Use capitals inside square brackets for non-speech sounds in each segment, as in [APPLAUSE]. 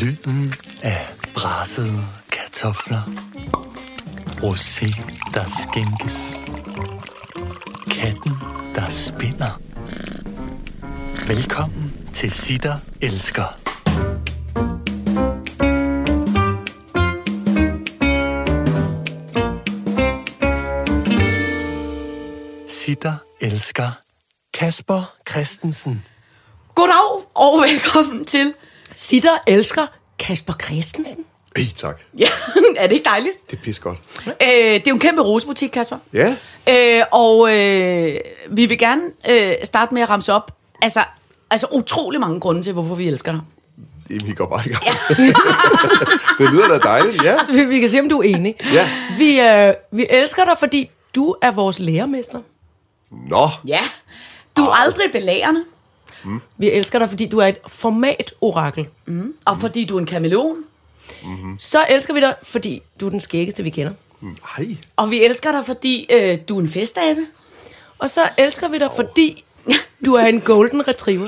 Lyden af brassede kartofler. Rosé, der skænkes. Katten, der spinder. Velkommen til Sitter Elsker. Sitter Elsker. Kasper Christensen. Goddag og velkommen til. Sitter elsker Kasper Christensen. Ej, tak. Ja, [LAUGHS] er det ikke dejligt? Det er pis godt. Øh, det er jo en kæmpe rosebutik, Kasper. Ja, Øh, og øh, vi vil gerne øh, starte med at ramse op. Altså, altså utrolig mange grunde til, hvorfor vi elsker dig. Jamen, vi går bare i gang. [LAUGHS] det lyder da dejligt, ja. Så vi, vi kan se, om du er enig. Ja. Vi, øh, vi elsker dig, fordi du er vores lærermester. Nå, Ja. Du er aldrig belærende, Vi elsker dig, fordi du er et formatorakel. og fordi du er en kameleon. Så elsker vi dig, fordi du er den skæggeste, vi kender. hej. Og vi elsker dig, fordi øh, du er en festabe. Og så elsker vi dig, fordi du er en golden retriever.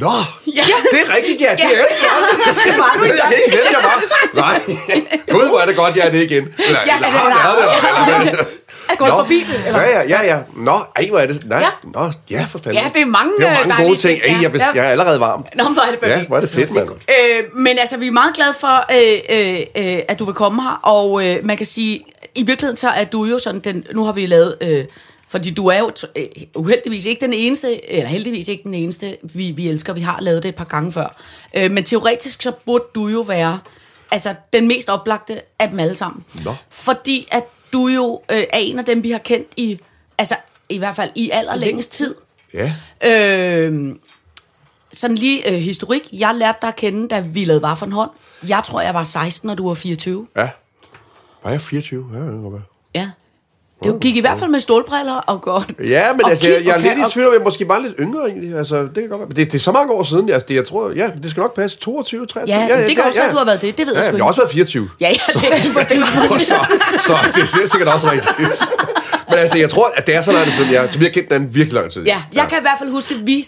Nå, ja. det er rigtigt, ja. Det er jeg også. [LAUGHS] Det var du Jeg ikke jeg var. Nej, [LAUGHS] gud, hvor er det godt, jeg er det igen. Eller, Ja, eller det har er været det, eller, eller, [LAUGHS] Er gået forbi det, eller? Ja, ja, ja, ja. Nå, ej, hvor er det. Nej, Ja. nå, ja, for fanden. Ja, det er mange, det er mange øh, gode dejlige ting. ting, Ej, jeg, jeg er allerede varm. Nå, hvor er det perfekt. Ja, hvor er det fedt, mand. Øh, men altså, vi er meget glade for, øh, øh, øh, at du vil komme her, og øh, man kan sige, i virkeligheden så er du jo sådan, den, nu har vi lavet, øh, fordi du er jo øh, uheldigvis ikke den eneste, eller heldigvis ikke den eneste, vi, vi elsker, vi har lavet det et par gange før. Øh, men teoretisk så burde du jo være, altså den mest oplagte af dem alle sammen. Nå. Fordi at du jo øh, er en af dem, vi har kendt i, altså i hvert fald i allerlængst tid. Ja, Øh, sådan lige øh, historik. Jeg lærte dig at kende, da vi lavede var for en hånd. Jeg tror, jeg var 16, og du var 24. ja. Var jeg 24? Ja, det kan godt være. Ja. Det gik i hvert fald med stålbriller og godt. Ja, men og altså, jeg, jeg er lidt i tvivl om, jeg måske bare lidt yngre egentlig. Altså, det kan godt være. Men det, det er så mange år siden. Altså, det, jeg tror, ja, det skal nok passe. 22, 23. Ja, det kan også være, du har været det. Det ved ja, jeg sgu jeg har også været 24. Ja, ja, det er [LAUGHS] så, så det er sikkert også rigtigt. Men altså, jeg tror, at det er så lang tid siden, jeg, så vi har kendt den virkelig lang tid. Ja, jeg kan i hvert fald huske, at vi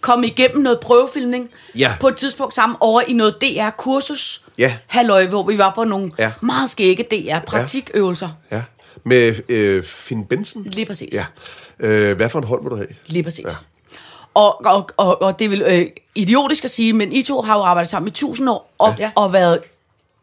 kom igennem noget prøvefilmning Ja. på et tidspunkt sammen over i noget DR-kursus. Ja. Halløj, hvor vi var på nogle Ja. meget skægge DR-praktikøvelser. ja. Med øh, Finn Benson. Lige præcis. Ja. Øh, hvad for en hold må du have? Lige præcis. Ja. Og, og, og, og det er vel øh, idiotisk at sige, men I to har jo arbejdet sammen i tusind år, og, ja. Og været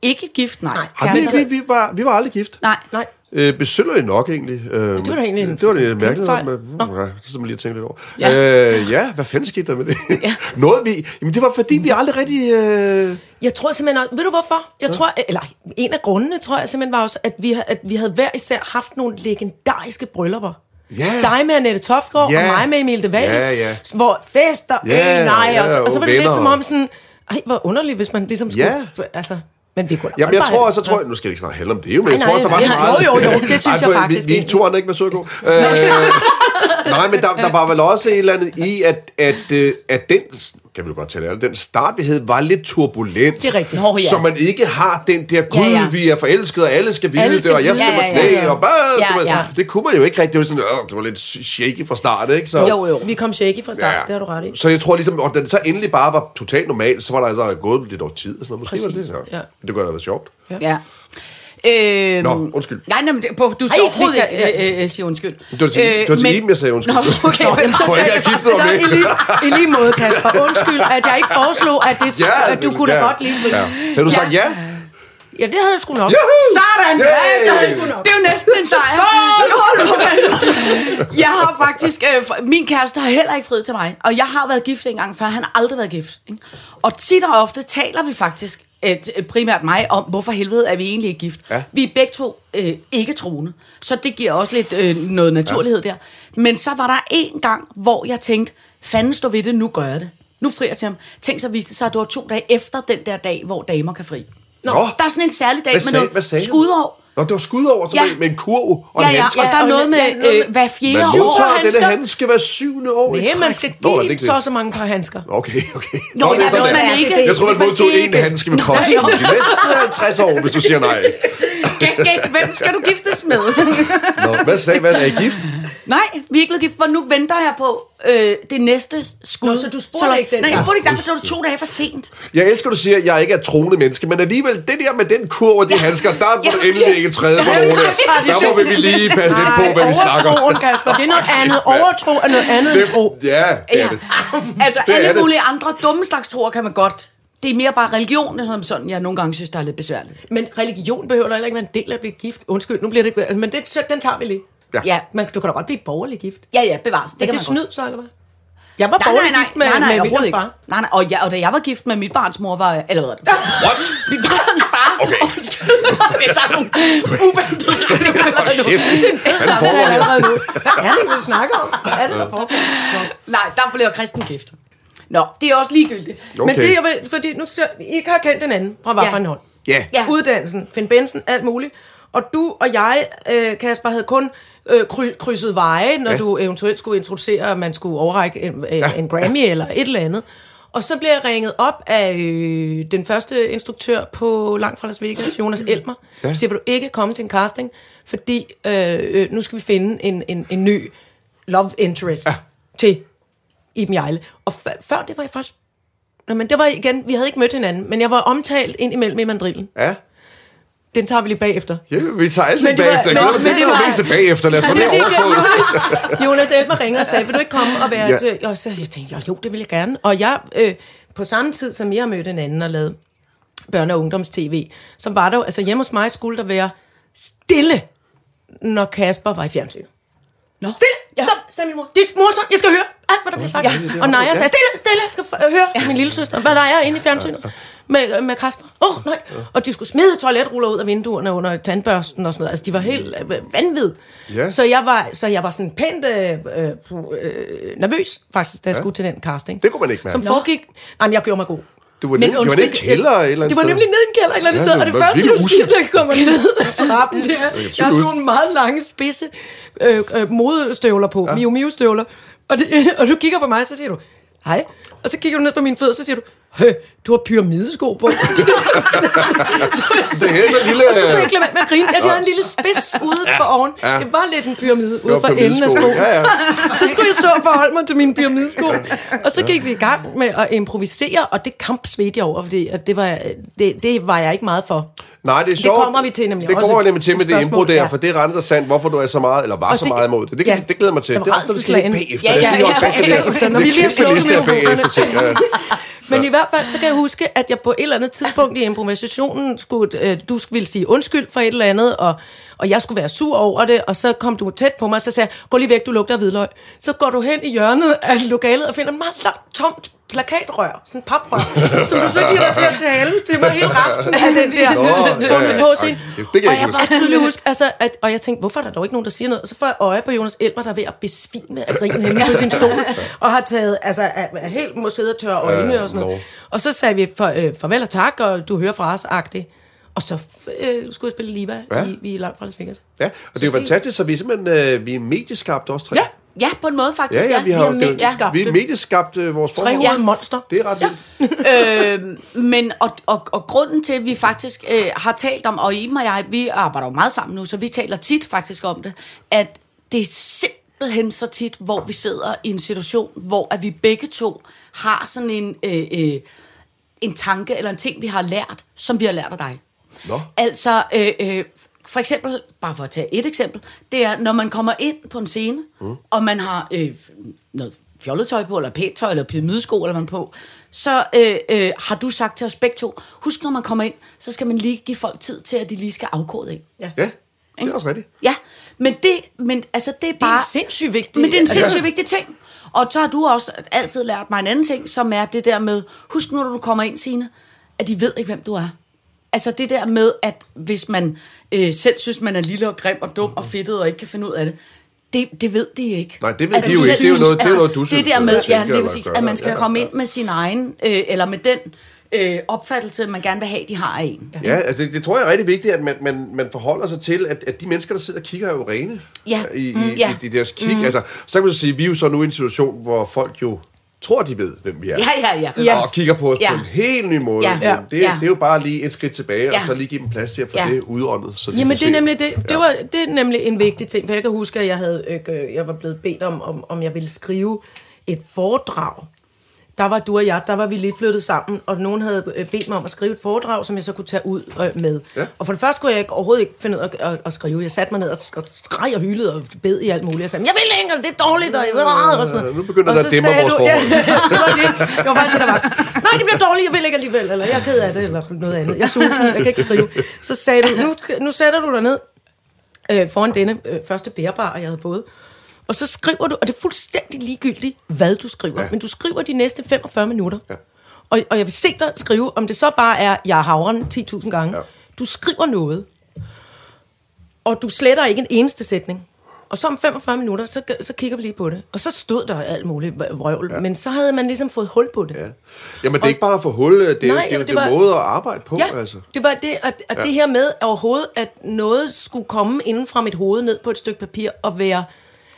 ikke gift, nej. nej vi, vi, var, vi var aldrig gift. Nej. Nej. Øh, besynderligt nok egentlig. Øh, det var da egentlig en Det var det kæmpe mærkeligt. fejl. Med, Nå. ja, så skal man lige tænke lidt over. Ja. Ja, øh, ja hvad fanden skete der med det? Ja. [LAUGHS] Noget vi... Jamen, det var fordi, vi aldrig rigtig... Øh, Jeg tror simpelthen, ved du hvorfor? Jeg tror, eller en af grundene, tror jeg simpelthen var også, at vi, at vi havde hver især haft nogle legendariske bryllupper. Ja. Dig med Annette Tofgaard, Ja. og mig med Emil de Waal. Ja, ja. Hvor fester, Ja, øh, nej, ja, og, så, og så var det lidt som om sådan, ej, hvor underligt, hvis man ligesom skulle, Ja. altså, men vi kunne da Jamen, jeg tror, så tror jeg, nu skal det ikke snart handle om det, men jeg Nej, tror, også, der var nej, så nej, meget... jo, jo, jo, det synes [LAUGHS] Ej, jeg faktisk Vi, vi to andre ikke så [LAUGHS] gode. Øh, nej, men der, der var vel også et eller andet i, at, at, øh, at den, kan vi jo godt tale ærligt, den start, vi havde, var lidt turbulent. Det er rigtigt. Nå, ja. Så man ikke har den der, gud, Ja, ja. vi er forelskede, og alle skal vide Alle det, skal og jeg skal det. på Ja, knæ, ja, ja. og bare, Ja, det, ja. det kunne man jo ikke rigtig. Det var, sådan, øh, det var lidt shaky fra start, ikke? Så, Jo, jo. Vi kom shaky fra start, det har du ret i. Så jeg tror ligesom, og da det så endelig bare var totalt normalt, så var der altså gået lidt over tid. og Sådan noget. Måske var det Præcis, det, ja. ja. Det kunne da være sjovt. Ja. Øh, Nå, undskyld. Nej, nej, men det, på, du skal Ej, overhovedet ikke øh, øh, sige undskyld. Det var til, det var til Iben, jeg sagde undskyld. Nå, okay. [LAUGHS] Nå, jamen, så, så, jeg jeg giftede så, i, lige, i lige måde, Kasper. Undskyld, at jeg ikke foreslog, at, det, at du kunne da godt lide. Ja. Havde du sagt ja? Ja, det havde jeg sgu nok. Sådan! Yay! Ja, så er det, sgu nok. det er jo næsten en sejr. Skål! Skål! Jeg har faktisk... Øh, min kæreste har heller ikke friet til mig. Og jeg har været gift en gang før. Han har aldrig været gift. Ikke? Og tit og ofte taler vi faktisk, øh, primært mig, om hvorfor helvede er vi egentlig gift. Ja. Vi er begge to øh, ikke troende. Så det giver også lidt øh, noget naturlighed ja. der. Men så var der en gang, hvor jeg tænkte, fanden stå ved det, nu gør jeg det. Nu frier til ham. Tænk så viste det sig, at det var to dage efter den der dag, hvor damer kan fri. Nå. Der er sådan en særlig dag Hvad med sagde, noget skudår. Nå, det var skud over Ja. med, en kurv og Ja, en ja, handske. og der er og noget med ja, noget øh, hver fjerde Man år. handsker. denne handske hver syvende år i Nej, man skal Nå, er det give ikke så det? og så mange par handsker. Okay, okay. Nå, det er ja, sådan, det man ikke- Jeg tror, man man modtog en ikke- handske med posten de næste 50 år, hvis du siger nej. Gæt, gæt, hvem skal du giftes med? Nå, hvad sagde hvad? Er I gift? Nej, vi er ikke blevet gift, for nu venter jeg på øh, det næste skud. Nå, så du spurgte der- ikke den Nej, jeg spurgte ikke derfor, så var det to dage for sent. Jeg elsker, at du siger, at jeg ikke er troende menneske, men alligevel, det der med den kurv og de handsker, der må du endelig ikke træde på af. Der må vi lige passe lidt på, hvad vi snakker om. Overtroen, Kasper, det er noget andet. Overtro er noget andet end tro. Det, ja, det er det. Altså, Det er alle det. mulige andre dumme slags troer kan man godt. Det er mere bare religion, det er sådan, sådan, jeg nogle gange synes, der er lidt besværligt. Men religion behøver da heller ikke være en del af at blive gift. Undskyld, nu bliver det ikke... Men det, så- den tager vi lige. Ja. Ja, Men du kan da godt blive borgerlig gift. ja, ja bevares. Det Det er kan det snyd så, eller hvad? Jeg var Nej, borgerlig nej, nej, gift med, nej, nej, med Williams ikke. far. Nej, nej, og, jeg, og da jeg var gift med mit barns mor, var jeg, eller hvad? What? Mit barns far. Okay. Det er sådan nogle uventede retninger. Kæft, Det er en fed Hvad samtale allerede nu. Hvad er det, vi snakker om? Hvad er det, der foregår? Nej, der blev jeg kristen gift. Nå, det er også ligegyldigt. Men Okay. det jeg vil, fordi nu ser, I ikke har kendt den anden fra hvad Ja. for en hånd. Ja. Ja. Uddannelsen, Finn Benson, alt muligt. Og du og jeg, øh, Kasper, havde kun øh, kry, krydset veje, når Ja. ja. du eventuelt skulle introducere, at man skulle overrække en, øh, ja. en Grammy eller et eller andet. Og så blev jeg ringet op af øh, den første instruktør på Langt fra Las Vegas, Jonas Elmer. Ja. Siger, vil du ikke komme til en casting, fordi øh, øh, nu skal vi finde en, en, en ny love interest ja. til Iben Jejle. Og før det var jeg faktisk... Nå, men det var igen, vi havde ikke mødt hinanden, men jeg var omtalt ind imellem i mandrillen. Ja. Den tager vi lige bagefter. Ja, vi tager altid Men det var- bagefter. men- Men, det er var- mest bagefter. Lad os få det overstået. Jonas, Jonas Elmer ringer og sagde, vil du ikke komme og være... Ja. Ja. Og så jeg tænkte jeg, jo, det vil jeg gerne. Og jeg, øh, på samme tid som jeg mødte en anden og lavede børne- og ungdoms-tv, så var der jo, altså hjemme hos mig skulle der være stille, når Kasper var i fjernsynet. Nå. Stille! Ja. Stop, sagde min mor. Det er morsom, jeg skal høre alt, hvad der bliver sagt. Ja. Og Naja sagde, stille, stille, jeg skal høre min lille søster, hvad der er inde i fjernsynet med, med Kasper. Åh, oh, nej. Og de skulle smide toiletruller ud af vinduerne under tandbørsten og sådan noget. Altså, de var helt øh, vanvid. Ja. Så, jeg var, så jeg var sådan pænt øh, øh, nervøs, faktisk, da jeg ja. skulle til den casting. Det kunne man ikke mærke. Som foregik... Nej, men jeg gjorde mig god. Du var Men ned- var nede i kælder et eller andet Det var nemlig nede i en kælder et eller andet Ja, sted, det og det var første, du siger, jeg kommer ned [LAUGHS] ad trappen, det er, jeg har sådan nogle meget lange, spidse øh, øh, modestøvler på, ja. Miu Miu støvler, og, det, [LAUGHS] og du kigger på mig, så siger du, hej, og så kigger du ned på mine fødder, så siger du, Hø, du har pyramidesko på. [LAUGHS] Det er så lille... Og så kunne jeg ikke lade med at grine. Ja, de havde en lille spids ude for oven. Ja. Det var lidt en pyramide ude for enden af skoen. Ja, ja. [LAUGHS] Så skulle jeg stå og forholde mig til mine pyramidesko. Og så gik vi i gang med at improvisere, og det kamp svedte jeg over, fordi det, var, det, det var jeg ikke meget for. Nej, det er sjovt. kommer vi til nemlig Det kommer vi nemlig til med Et det indbrud der, ja. for det er ret interessant, hvorfor du er så meget, eller var Og så det- meget imod det. Det, ja. ja. det glæder mig til. Var Det er også rædselsslagen. bagefter. Ja, ja, ja, i ja, det. bagefter, når vi Det lige har slukket mikrofonerne. Ja. Men i hvert fald, så kan jeg huske, at jeg på et eller andet tidspunkt i improvisationen skulle, øh, du ville sige undskyld for et eller andet, og, og jeg skulle være sur over det, og så kom du tæt på mig, og så sagde jeg, gå lige væk, du lugter af hvidløg. Så går du hen i hjørnet af lokalet og finder et meget langt, tomt plakatrør, sådan et paprør, som du så giver dig til at tale til mig hele resten af den der kan jeg og jeg bare tydeligt huske, altså, at, og jeg tænkte, hvorfor er der dog ikke nogen, der siger noget? Og så får jeg øje på Jonas Elmer, der er ved at besvime af grin henne på sin stol, og har taget, altså, er, er helt må sidde og tørre øjne Øh, og sådan noget. Og så sagde vi for, øh, farvel og tak, og du hører fra os, agtigt. Og så øh, skulle jeg spille Liva Ja. i, i Langt fra Las Vegas. Ja, og det er jo fantastisk, så vi er simpelthen øh, vi er medieskabt også tre. Ja, Ja, på en måde faktisk, Ja, ja, vi har, Vi er medieskabt. vi er medieskabt øh, vores tre forhold. hovedet monster. Det er ret vildt. [LAUGHS] øh, men og, og, og grunden til, at vi faktisk øh, har talt om, og Iben og jeg, vi arbejder jo meget sammen nu, så vi taler tit faktisk om det, at det er simpelthen så tit, hvor vi sidder i en situation, hvor at vi begge to har sådan en, øh, øh, en tanke eller en ting, vi har lært, som vi har lært af dig. Nå. Altså, øh, øh, for eksempel, bare for at tage et eksempel, det er, når man kommer ind på en scene, mm. og man har øh, noget fjollet tøj på, eller pænt tøj, eller pyramidesko, eller man på, så øh, øh, har du sagt til os begge to, husk når man kommer ind, så skal man lige give folk tid til, at de lige skal afkode ind. Ja. Ja, det er også rigtigt. Ja, men det, men, altså, det er Det er bare... en sindssygt vigtig... Men det er en altså, sindssygt vigtig ting. Og så har du også altid lært mig en anden ting, som er det der med, husk nu, når du kommer ind, Signe, at de ved ikke, hvem du er. Altså det der med, at hvis man øh, selv synes, man er lille og grim og dum og fedtet og ikke kan finde ud af det, det, det ved de ikke. Nej, det ved At de jo ikke. Det er jo noget- det er noget, du synes, Det der med, tænker, ja, lige præcis, at man skal Ja, komme ja. ind med sin egen, øh, eller med den øh, opfattelse, man gerne vil have, de har af en. Ja, altså det, det tror jeg er rigtig vigtigt, at man, man, man forholder sig til, at, at de mennesker, der sidder og kigger, er jo rene Ja. i, i, Mm, ja. i, i deres kig. Mm. Altså, så kan man så sige, vi er jo så nu i en situation, hvor folk jo tror, de ved, hvem vi er. Ja, ja, ja. Ja. Og kigger på os Ja. på en helt ny måde. Ja. Men det, Ja. det er jo bare lige et skridt tilbage, og Ja. så lige give dem plads til at få Ja. det udåndet. Så de Jamen det er nemlig det. Det, Ja. var, det er nemlig en vigtig ting, for jeg kan huske, at jeg, havde, øh, jeg var blevet bedt om, om, om jeg ville skrive et foredrag. Der var du og jeg, der var vi lige flyttet sammen, og nogen havde øh, bedt mig om at skrive et foredrag, som jeg så kunne tage ud øh, med. Ja. Og for det første kunne jeg overhovedet ikke finde ud af at, at, at skrive. Jeg satte mig ned og, og skreg og hylede og bed i alt muligt. Jeg sagde, jeg vil ikke, og det er dårligt, og, jeg, og sådan noget. nu begynder Og det at sagde vores du- Ja, forhold. [LAUGHS] det var det. Det var faktisk det, der var. Nej, det bliver dårligt, jeg vil ikke alligevel, eller jeg er ked af det, eller noget andet. Jeg er sulten, jeg kan ikke skrive. Så sagde du, nu, nu sætter du dig ned øh, foran denne øh, første bærbare, jeg havde fået. Og så skriver du, og det er fuldstændig ligegyldigt, hvad du skriver, ja. men du skriver de næste 45 minutter. Ja. Og, og jeg vil se dig skrive, om det så bare er, jeg er havren 10.000 gange. Ja. Du skriver noget, og du sletter ikke en eneste sætning. Og så om 45 minutter, så, så kigger vi lige på det. Og så stod der alt muligt vrøvl, ja. men så havde man ligesom fået hul på det. Ja. Jamen, det er ikke bare at få hul, det er, Nej, det det det var- måde at arbejde på. Ja, Altså. det var det, at, at ja. det her med overhovedet, at noget skulle komme inden fra mit hoved ned på et stykke papir og være,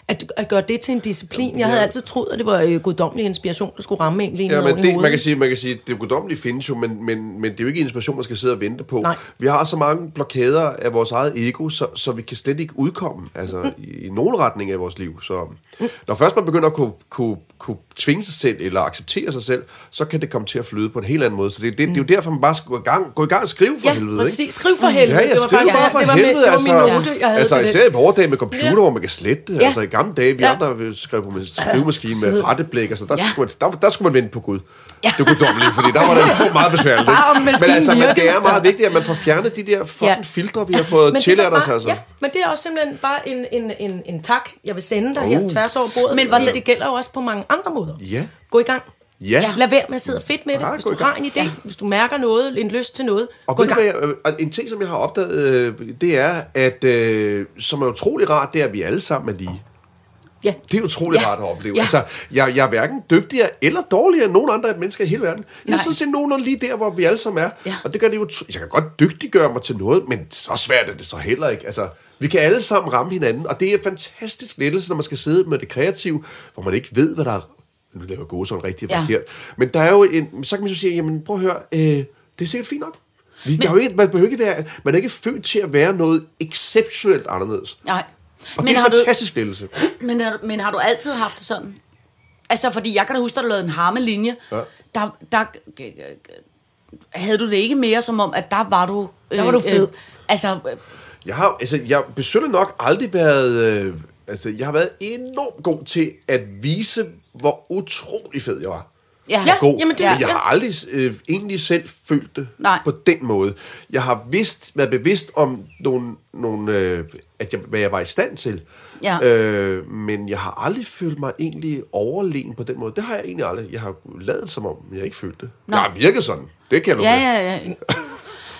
at, at gøre det til en disciplin. Jeg havde altid troet, at det var øh, guddommelig inspiration, der skulle ramme en lige Ja, men det, man kan sige, man kan sige, det guddommelige findes jo, men, men, men det er jo ikke inspiration, man skal sidde og vente på. Nej. Vi har så mange blokader af vores eget ego, så, så vi kan slet ikke udkomme altså, mm. i, i nogen retning af vores liv. Så mm. når først man begynder at kunne, kunne, kunne tvinge sig selv, eller acceptere sig selv, så kan det komme til at flyde på en helt anden måde. Så det, det, det er jo derfor, man bare skal gå i gang, gå i gang og skrive for ja, helvede. præcis. Ikke? Skriv for helvede. Ja, ja, det var skriv bare for det var, helvede. Med, det var altså, min note, jeg havde altså især i vores dag med computer, Ja. hvor man kan slette det. Ja. Altså gamle dage, vi Ja. andre skrev på en skrivemaskine med retteblæk, altså der, Ja. skulle man, der, der skulle man vente på Gud. Det er guddommeligt, fordi der var det meget besværligt. Men altså, men det er meget vigtigt, at man får fjernet de der fucking Ja. filtre, vi har fået tillært os. Altså. ja, men det er også simpelthen bare en, en, en, en tak, jeg vil sende dig her Uh. tværs over bordet, Men hvordan- det gælder jo også på mange andre måder. Ja. Gå i gang. Ja. Lad være med at sidde fedt med det. Bare Hvis du har en idé, hvis du mærker noget, en lyst til noget, Og gå i gang. hvad, jeg- en ting, som jeg har opdaget, øh, det er, at øh, som er utrolig rart, det er, at vi alle sammen er lige. Ja. Det er utroligt Ja. rart at opleve. Ja. Altså, jeg, jeg er hverken dygtigere eller dårligere end nogen andre mennesker i hele verden. Jeg er Nej. sådan set nogenlunde lige der, hvor vi alle sammen er. Ja. Og det gør det jo... Jeg kan godt dygtiggøre mig til noget, men så svært er det så heller ikke. Altså, vi kan alle sammen ramme hinanden, og det er fantastisk lettelse, når man skal sidde med det kreative, hvor man ikke ved, hvad der er... Nu laver gode sådan rigtig Ja. forkert. Men der er jo en... Så kan man så sige, jamen prøv at høre, øh, det er sikkert fint nok. Vi, men, der er jo ikke, man behøver ikke være... Man er ikke født til at være noget exceptionelt anderledes. Nej. Og Men det er har, en du, fantastisk lettelse. men, har, men har du altid haft det sådan? Altså, fordi jeg kan da huske, at du lavede en harmelinje. Ja. Der, der øh, havde du det ikke mere som om, at der var du... Øh, Der var du fed. altså, øh, Jeg har, altså, jeg besøger nok aldrig været, øh, altså, jeg har været enormt god til at vise, hvor utrolig fed jeg var. Ja, Ja. God, jamen, det- men jeg ja. har aldrig øh, egentlig selv følt det Nej. på den måde. Jeg har vidst, været bevidst om nogle, nogle øh, at jeg, hvad jeg var i stand til. Ja. Øh, men jeg har aldrig følt mig egentlig overlegen på den måde. Det har jeg egentlig aldrig. Jeg har lavet som om, jeg ikke følte det. Nå. Jeg har virket sådan. Det kan jeg Ja, med. ja, ja. [LAUGHS]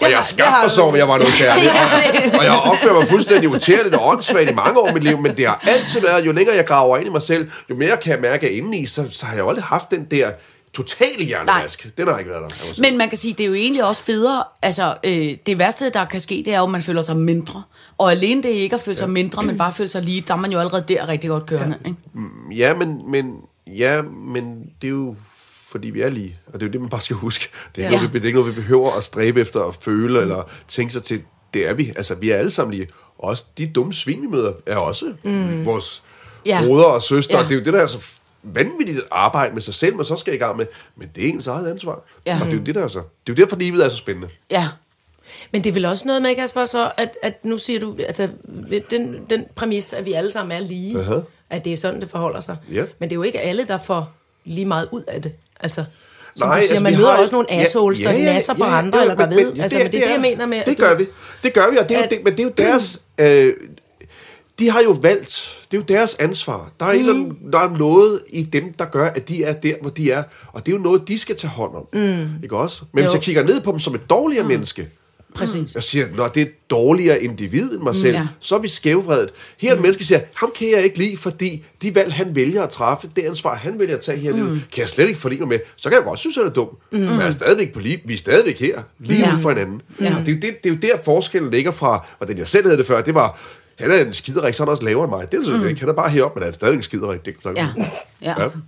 Og jeg skabte det mig som, om jeg var noget særligt. [LAUGHS] Og, og jeg opfører mig fuldstændig utærligt og åndssvagt i mange år i mit liv, men det har altid været, jo længere jeg graver ind i mig selv, jo mere kan jeg mærke indeni, så, så har jeg jo aldrig haft den der totale hjernevask. Den har ikke været der. Men man kan sige, det er jo egentlig også federe. Altså, øh, det værste, der kan ske, det er jo, at man føler sig mindre. Og alene det ikke at føle sig mindre, men bare føle sig lige, der er man jo allerede der rigtig godt kørende. Ikke? Ja, men, men, ja, men det er jo fordi vi er lige, og det er jo det, man bare skal huske. Det er, Ja. noget, vi, det er ikke noget, vi behøver at stræbe efter at føle, eller tænke sig til. Det er vi. Altså, vi er alle sammen lige. Også de dumme svin, vi møder, er også mm. vores Ja. ja. brødre og søstre. Ja. Ja. Det er jo det, der er så vanvittigt arbejde med sig selv, man så skal i gang med. Men det er ens eget ansvar. Ja. Og det er jo det, der er så. Det er jo derfor, livet er så spændende. Ja. Men det er vel også noget med, Kasper, så, at, at nu siger du, altså, den, den præmis, at vi alle sammen er lige, Aha. at det er sådan, det forholder sig. Ja. Men det er jo ikke alle, der får lige meget ud af det. Altså, som Nej, du siger, altså, man møder har- også nogle assholes, der nasser på andre, eller gør ved. Altså, men det er det, jeg mener med... Det at gør vi. Det gør vi, og det er jo det, men det er jo deres... Øh, de har jo valgt, det er jo deres ansvar. Der er, mm. en, der er noget i dem, der gør, at de er der, hvor de er. Og det er jo noget, de skal tage hånd om. Mm. Ikke også? Men Jo. hvis jeg kigger ned på dem som et dårligere mm. menneske, Præcis. jeg siger, når det er et dårligere individ end mig selv, ja. ja. så er vi skævvredet. Her er et menneske, siger, ham kan jeg ikke lide, fordi de valg, han vælger at træffe, det ansvar, han vælger at tage her livet, kan jeg slet ikke forlige mig med. Så kan jeg godt synes, at han er dum. Mm. Men jeg er stadigvæk på lige, vi er stadigvæk her, lige Ja. ude for hinanden. Ja. Ja. Det, er det, det er jo der forskellen ligger fra, hvordan jeg selv havde det før, det var, han er en skiderik, så han også lavere end mig. Det er det mm. ikke. Han er bare heroppe, men han er stadig en skiderik. Det, Ja. ja. ja. [LAUGHS]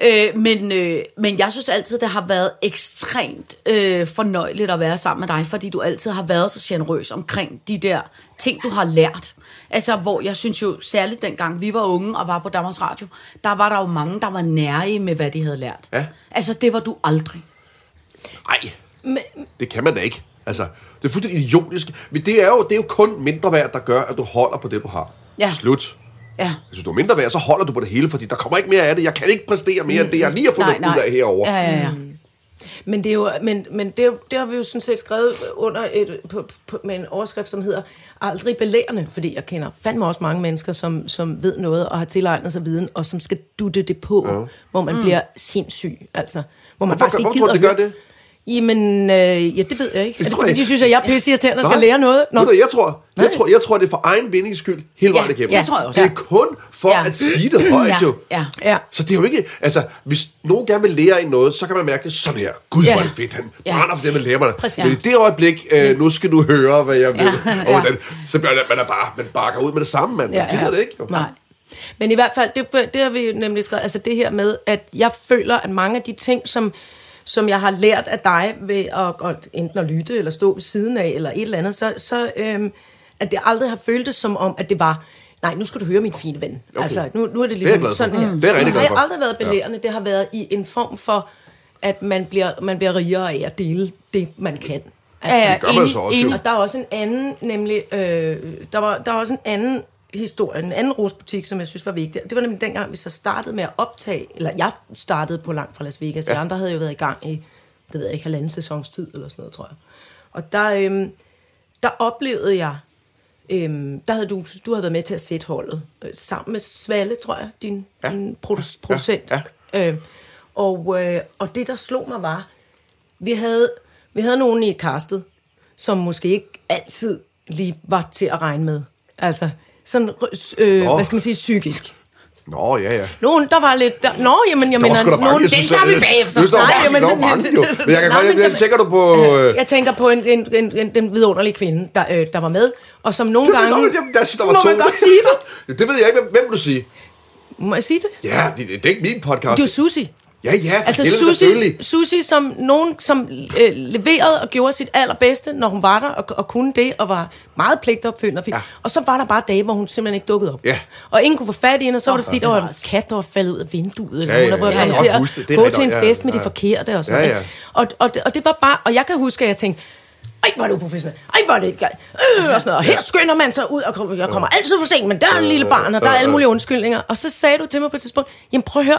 Øh, men, øh, men jeg synes altid, det har været ekstremt øh, fornøjeligt at være sammen med dig, fordi du altid har været så generøs omkring de der ting, du har lært. Altså, hvor jeg synes jo, særligt dengang vi var unge og var på Danmarks Radio, der var der jo mange, der var nærige med, hvad de havde lært. Ja. Altså, det var du aldrig. Nej, det kan man da ikke. Altså, det er fuldstændig idiotisk. Men det er jo, det er jo kun mindre værd, der gør, at du holder på det, du har. Ja. Slut. Ja. Hvis du er mindre værd, så holder du på det hele, fordi der kommer ikke mere af det. Jeg kan ikke præstere mere end det, jeg lige har fundet Nej, nej. ud af herovre. Ja, ja, ja. Men det er jo, men, men det, det har vi jo sådan set skrevet under et, på, på, med en overskrift, som hedder aldrig belærende, fordi jeg kender fandme også mange mennesker, som, som ved noget og har tilegnet sig viden, og som skal dutte det på, ja. hvor man mm. bliver sindssyg, altså. Hvor man Hvorfor, faktisk ikke hvorfor tror gider du, det gør det? Jamen, øh, ja, det ved jeg ikke. Det er det fordi, jeg de synes, at jeg er pisseirriterende og skal lære noget? Ved du, jeg tror, jeg Nej. tror, jeg tror, det er for egen vindings skyld hele Ja, vejen igennem. ja, det tror jeg også. Det er kun for Ja. at sige det højt, Ja, jo. ja. Ja. Så det er jo ikke, altså, hvis nogen gerne vil lære en noget, så kan man mærke det sådan her. Gud, Ja. hvor er det fedt, han Ja. brænder for det, man lærer mig. Præcis. Men i det øjeblik, øh, nu skal du høre, hvad jeg ved, Ja. og hvordan, så bliver det, man er bare, man bakker ud med det samme, man. Man gider det ikke, jo. Nej. Men i hvert fald, det, det har vi nemlig skrevet, altså det her med, at jeg føler, at mange af de ting, som, som jeg har lært af dig ved at, at enten at lytte eller stå ved siden af, eller et eller andet, så, så øhm, at det aldrig har føltes som om, at det var, nej, nu skal du høre min fine ven. Okay. Altså, nu, nu er det ligesom glad for. sådan her. Mm. Det er jeg rigtig Det har aldrig været belærende, det har været i en form for, at man bliver, man bliver rigere af at dele det, man kan. Altså, Ja, ja, Det gør man så også, jo. og der er også en anden, nemlig, øh, der, var, der var også en anden historie, en anden rosbutik, som jeg synes var vigtig. Det var nemlig dengang, vi så startede med at optage, eller jeg startede på langt fra Las Vegas, ja. de andre havde jo været i gang i, det ved jeg ikke, halvanden sæsons tid, eller sådan noget, tror jeg. Og der, øhm, der oplevede jeg, øhm, der havde du, du havde været med til at sætte holdet, øh, sammen med Svalle, tror jeg, din, ja. din produ- producent. Ja, Øh, og, øh, og det, der slog mig, var, vi havde, vi havde nogen i castet, som måske ikke altid lige var til at regne med. Altså, sådan, øh, Nå. hvad skal man sige, psykisk. Nå, ja, ja. Nogen, der var lidt... Der, Nå, jamen, jeg mener, mange, nogen, jeg den tager vi jeg- bagefter. Synes, der var Nej, mange, jamen, der var mange, jo. Men jeg kan Nej, godt, jeg, tænker du på... Øh, Jeg tænker på en, en, en, en, den vidunderlige kvinde, der, øh, der var med, og som nogle det, gange... det, det, jeg synes, der var Må to. man godt sige det? [LAUGHS] det ved jeg ikke. Hvem, hvem vil du sige? Må jeg sige det? Ja, det, det er ikke min podcast. Det var Susi. Ja, ja, for Altså Susi, selvfølgelig. Susi som nogen, som øh, leverede og gjorde sit allerbedste, når hun var der og, og kunne det, og var meget pligtopfyldende. Ja. Ja. Og så var der bare dage, hvor hun simpelthen ikke dukkede op. Ja. Og ingen kunne få fat i hende, og så var det fordi, der var en kat, der var faldet ud af vinduet, eller Ja, ja, var ja, godt til at gå til en fest ja, med de ja. forkerte og sådan Ja, noget. ja. Og, og, det- og det var bare, og jeg kan huske, at jeg tænkte, ej, hvor er det uprofessionelt. Ej, hvor er det ikke øh, og sådan noget. Og her skynder man sig ud, og jeg kommer altid for sent, men der er en lille barn, og der er alle mulige undskyldninger. Og så sagde du til mig på et tidspunkt, jamen prøv at høre,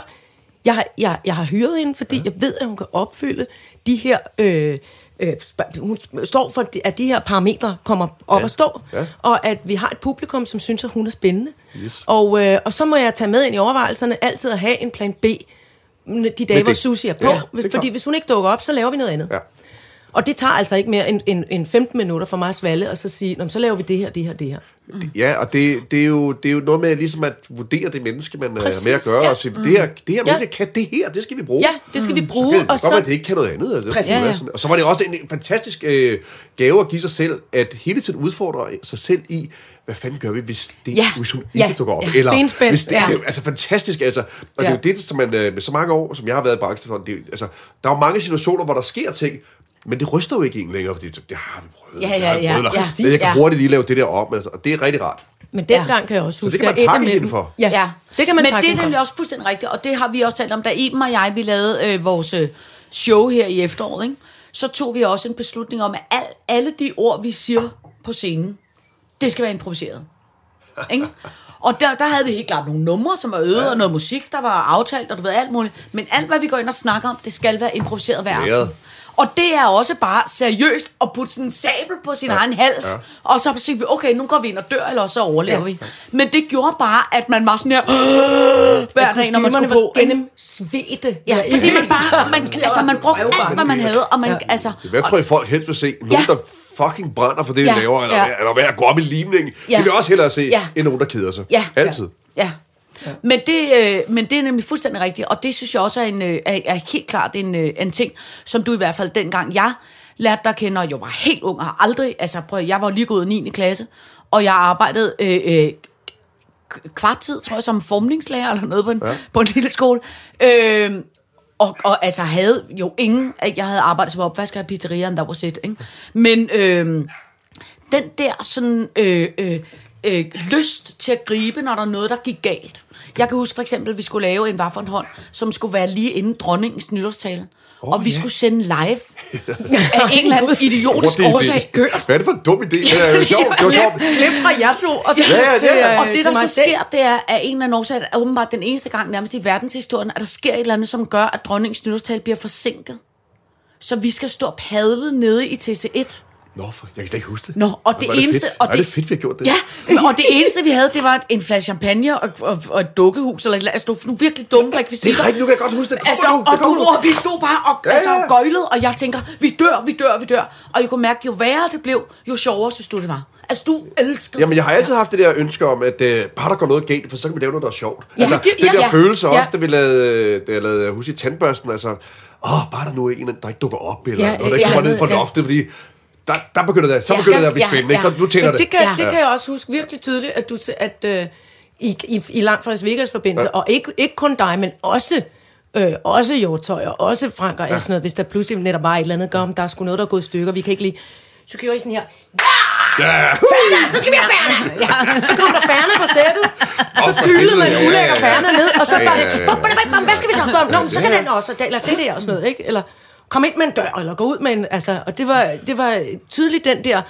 jeg, har- jeg, jeg har hyret hende, fordi jeg ved, at hun kan opfylde de her... Øh, øh, hun står for, at de her parametre kommer op ja. at stå, Ja. og at vi har et publikum, som synes, at hun er spændende. Yes. Og, øh, og så må jeg tage med ind i overvejelserne altid at have en plan B, de dage, hvor Susie er på. Ja, Ja, er fordi hvis hun ikke dukker op, så laver vi noget andet. Ja. Og det tager altså ikke mere end, end, end 15 minutter for mig at svalde, og så sige, "Nå, men så laver vi det her, det her, det her. Ja, og det, det, er jo, det er jo noget med ligesom at vurdere det menneske, man Præcis, er med at gøre, ja. og sige, det her, det her Ja. menneske kan det her, det skal vi bruge. Ja, det skal vi Så bruge, kan det og godt så... at det ikke kan noget andet. Altså. Præcis. Ja, Ja, ja. ja. Og så var det også en fantastisk øh, gave at give sig selv, at hele tiden udfordre sig selv i, hvad fanden gør vi, hvis, det, Ja. hvis hun ikke Ja. dukker op? Ja. Eller, Benspænd. hvis det, Ja. det, er jo, altså fantastisk, altså. Og det er jo Ja. det, som man øh, med så mange år, som jeg har været i branchen, det, altså, der er jo mange situationer, hvor der sker ting, men det ryster jo ikke en længere, fordi det har vi prøvet. Ja, ja, har vi ja, prøvet, eller- ja. Jeg kan Ja. hurtigt lige lave det der om, altså, og det er rigtig rart. Men dengang kan jeg også Så huske, det kan man takke med hende for. Ja, Ja, det kan man Men takke det er nemlig også fuldstændig rigtigt, og det har vi også talt om, da Iben og jeg, vi lavede øh, vores øh, show her i efteråret, ikke? så tog vi også en beslutning om, at al, alle de ord, vi siger på scenen, det skal være improviseret. Ikke? Og der, der havde vi helt klart nogle numre, som var øvet, ja. og noget musik, der var aftalt, og du ved alt muligt. Men alt, hvad vi går ind og snakker om, det skal være improviseret hver aften. Og det er også bare seriøst at putte sådan en sabel på sin ja. egen hals, ja. og så sige, okay, nu går vi ind og dør, eller så overlever ja. vi. Men det gjorde bare, at man var sådan her, hver dag, når man skulle på. gennem svete. Ja, fordi man bare, man, altså man brugte alt, hvad man havde, og man, ja. altså... Hvad tror I folk helst vil se? Nogen, Ja. der fucking brænder for det, de Ja, laver, eller, ja. ja. eller hvad at gå op i limning. Ja. De vil også hellere se, Ja. end nogen, der keder sig. Ja. Altid. Ja. ja. Men, det, øh, men det er nemlig fuldstændig rigtigt, og det synes jeg også er, en, øh, er, er helt klart en, øh, en ting, som du i hvert fald dengang jeg lærte dig at kende, og jeg var helt ung og har aldrig, altså prøv, at- jeg var lige gået i 9. klasse, og jeg arbejdede øh, øh, k- kvarttid, tror jeg, som formningslærer eller noget på en, ja. på en lille skole. Øh, og, og altså havde jo ingen, jeg havde arbejdet som opvasker i pizzeriaen, der var set, ikke? Men øh, den der sådan øh, øh, øh, lyst til at gribe, når der er noget, der gik galt. Jeg kan huske for eksempel, at vi skulle lave en hånd, som skulle være lige inden dronningens nytårstale. Oh, og vi ja. skulle sende live [LAUGHS] af en eller anden idiotisk det- årsag. Hvad er det for en dum idé? Det er jo sjovt. Det var sjovt. Klip fra jer to, og så Ja, ja, til, ja. Og det, der så sker, det er, at en eller anden årsag, er åbenbart den eneste gang nærmest i verdenshistorien, at der sker et eller andet, som gør, at dronningens nytårstal bliver forsinket. Så vi skal stå og padle nede i TC1. Nå, for, jeg kan slet ikke huske det. Nå, og det er eneste... Fedt. Og Ej, det er fedt, vi har gjort det. Ja, og det eneste, vi havde, det var en flaske champagne og, og, og et dukkehus, eller et. Altså, det var virkelig dumme Det rekvisitter. er rigtigt, nu kan jeg godt huske det. Kommer Altså, nu, det og, du, nu. og vi stod bare og Ja, ja, altså, ja, ja. gøjlede, og jeg tænker, vi dør, vi dør, vi dør. Og jeg kunne mærke, jo værre det blev, jo sjovere synes du det var. Altså, du elskede Jamen, jeg har altid haft det der ønske om, at øh, bare der går noget galt, for så kan vi lave noget, der er sjovt. Ja, altså, det- den ja, der ja. følelse Ja. også, da vi lavede, da jeg lavede hus i tandbørsten, altså, åh, bare der nu er en, der ikke dukker op, eller Ja, ja, noget, der ikke ja, kommer ned fra ja. loftet, fordi der, der begynder det, så Ja, begynder det ja, at blive ja, spændende, ja. Nu tænder det. det kan, Ja. det kan jeg også huske virkelig tydeligt, at, du, at øh, i, i, i langt fra Las Vegas forbindelse, ja. og ikke, ikke kun dig, men også øh, også Hjortøj, og også Frank og alt sådan noget, hvis der pludselig netop var et eller andet, om der er sgu noget, der er gået i stykker, vi kan ikke lige... Så gjorde I sådan her, Ja, Færne, så skal vi have Færne! Ja. Så kom der Færne på sættet, og så kyldede man ja, ulækker ja, ja. Færne ned, og så Ja, ja, det, ja, ja. hvad skal vi så gøre? Nå, så kan den også, eller det der og sådan noget, ikke? Eller kom ind med en dør, eller gå ud med en, altså, og det var, det var tydeligt den der,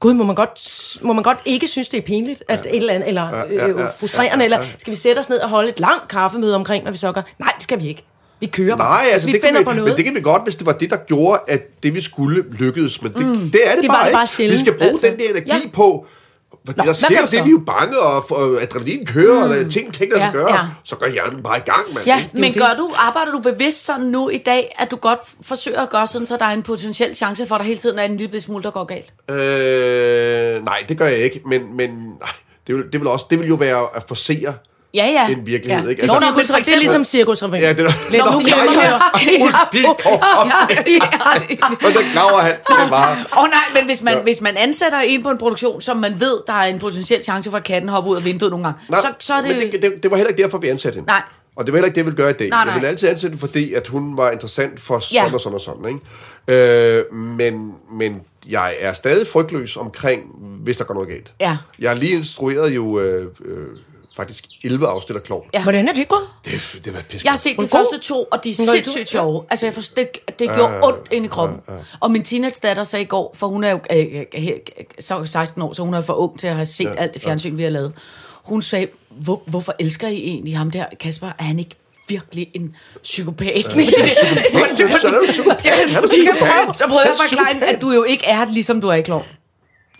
Gud, må man, godt, må man godt ikke synes, det er pinligt, at et eller andet, eller ja, øh, ja, frustrerende, eller skal vi sætte os ned og holde et langt kaffemøde omkring, hvad vi så gør? Nej, det skal vi ikke. Vi kører bare. Nej, altså vi det finder vi, på noget. men det kan vi godt, hvis det var det, der gjorde, at det vi skulle lykkedes. Men det, mm, det er det, Det bare det ikke. bare sjældent, vi skal bruge altså. den der energi Ja. på... Fordi Nå, der sker jo det, vi er jo bange, og, og adrenalin kører, og der- ting kan ikke lade sig Ja, gøre. ja. Så går hjernen bare i gang, mand. Ja, det Men gør du, arbejder du bevidst sådan nu i dag, at du godt forsøger at gøre sådan, så der er en potentiel chance for, at der hele tiden er en lille smule, der går galt? Øh, nej, det gør jeg ikke, men, men nej, det, vil, det, vil også, det vil jo være at forsere Ja, ja. en virkelighed. Ja, ikke? det, er men cirkus, for det er ligesom cirkusrevyen. ja, det er Lidt nu jeg [LAUGHS] Pilgaard. Og den klaver han. Det. Åh oh, nej, men hvis man, ja. hvis man ansætter en på en produktion, som man ved, der er en potentiel chance for, at katten hopper ud af vinduet nogle gange, Nej, så, så er det... Men det, det, det var heller ikke derfor, vi ansatte hende. Nej. Og det var heller ikke det, jeg ville gøre i dag. Nej, Jeg nej. ville altid ansætte hende, fordi at hun var interessant for sådan Ja. og sådan og sådan. Ikke? Øh, men, men jeg er stadig frygtløs omkring, hvis der går noget galt. Ja. Jeg har lige instrueret jo øh, øh, faktisk 11 afsnit af Klovn. Ja. Hvordan er det gået? Det, det var pisse. Jeg har set de første to, og de er sindssygt sjove. Altså, jeg forstår, det, det gjorde ondt ind i kroppen. Og min teenage-datter sagde i går, for hun er jo øh, øh, her- så 16 år, så hun er for ung til at have set alt det fjernsyn, vi har lavet. Hun sagde, Hvor, hvorfor elsker I egentlig ham der, Kasper? Er han ikke virkelig en psykopat? [LAUGHS] Det- psykopat. Så prøvede jeg at forklare, at du jo ikke er, ligesom du er i Klov.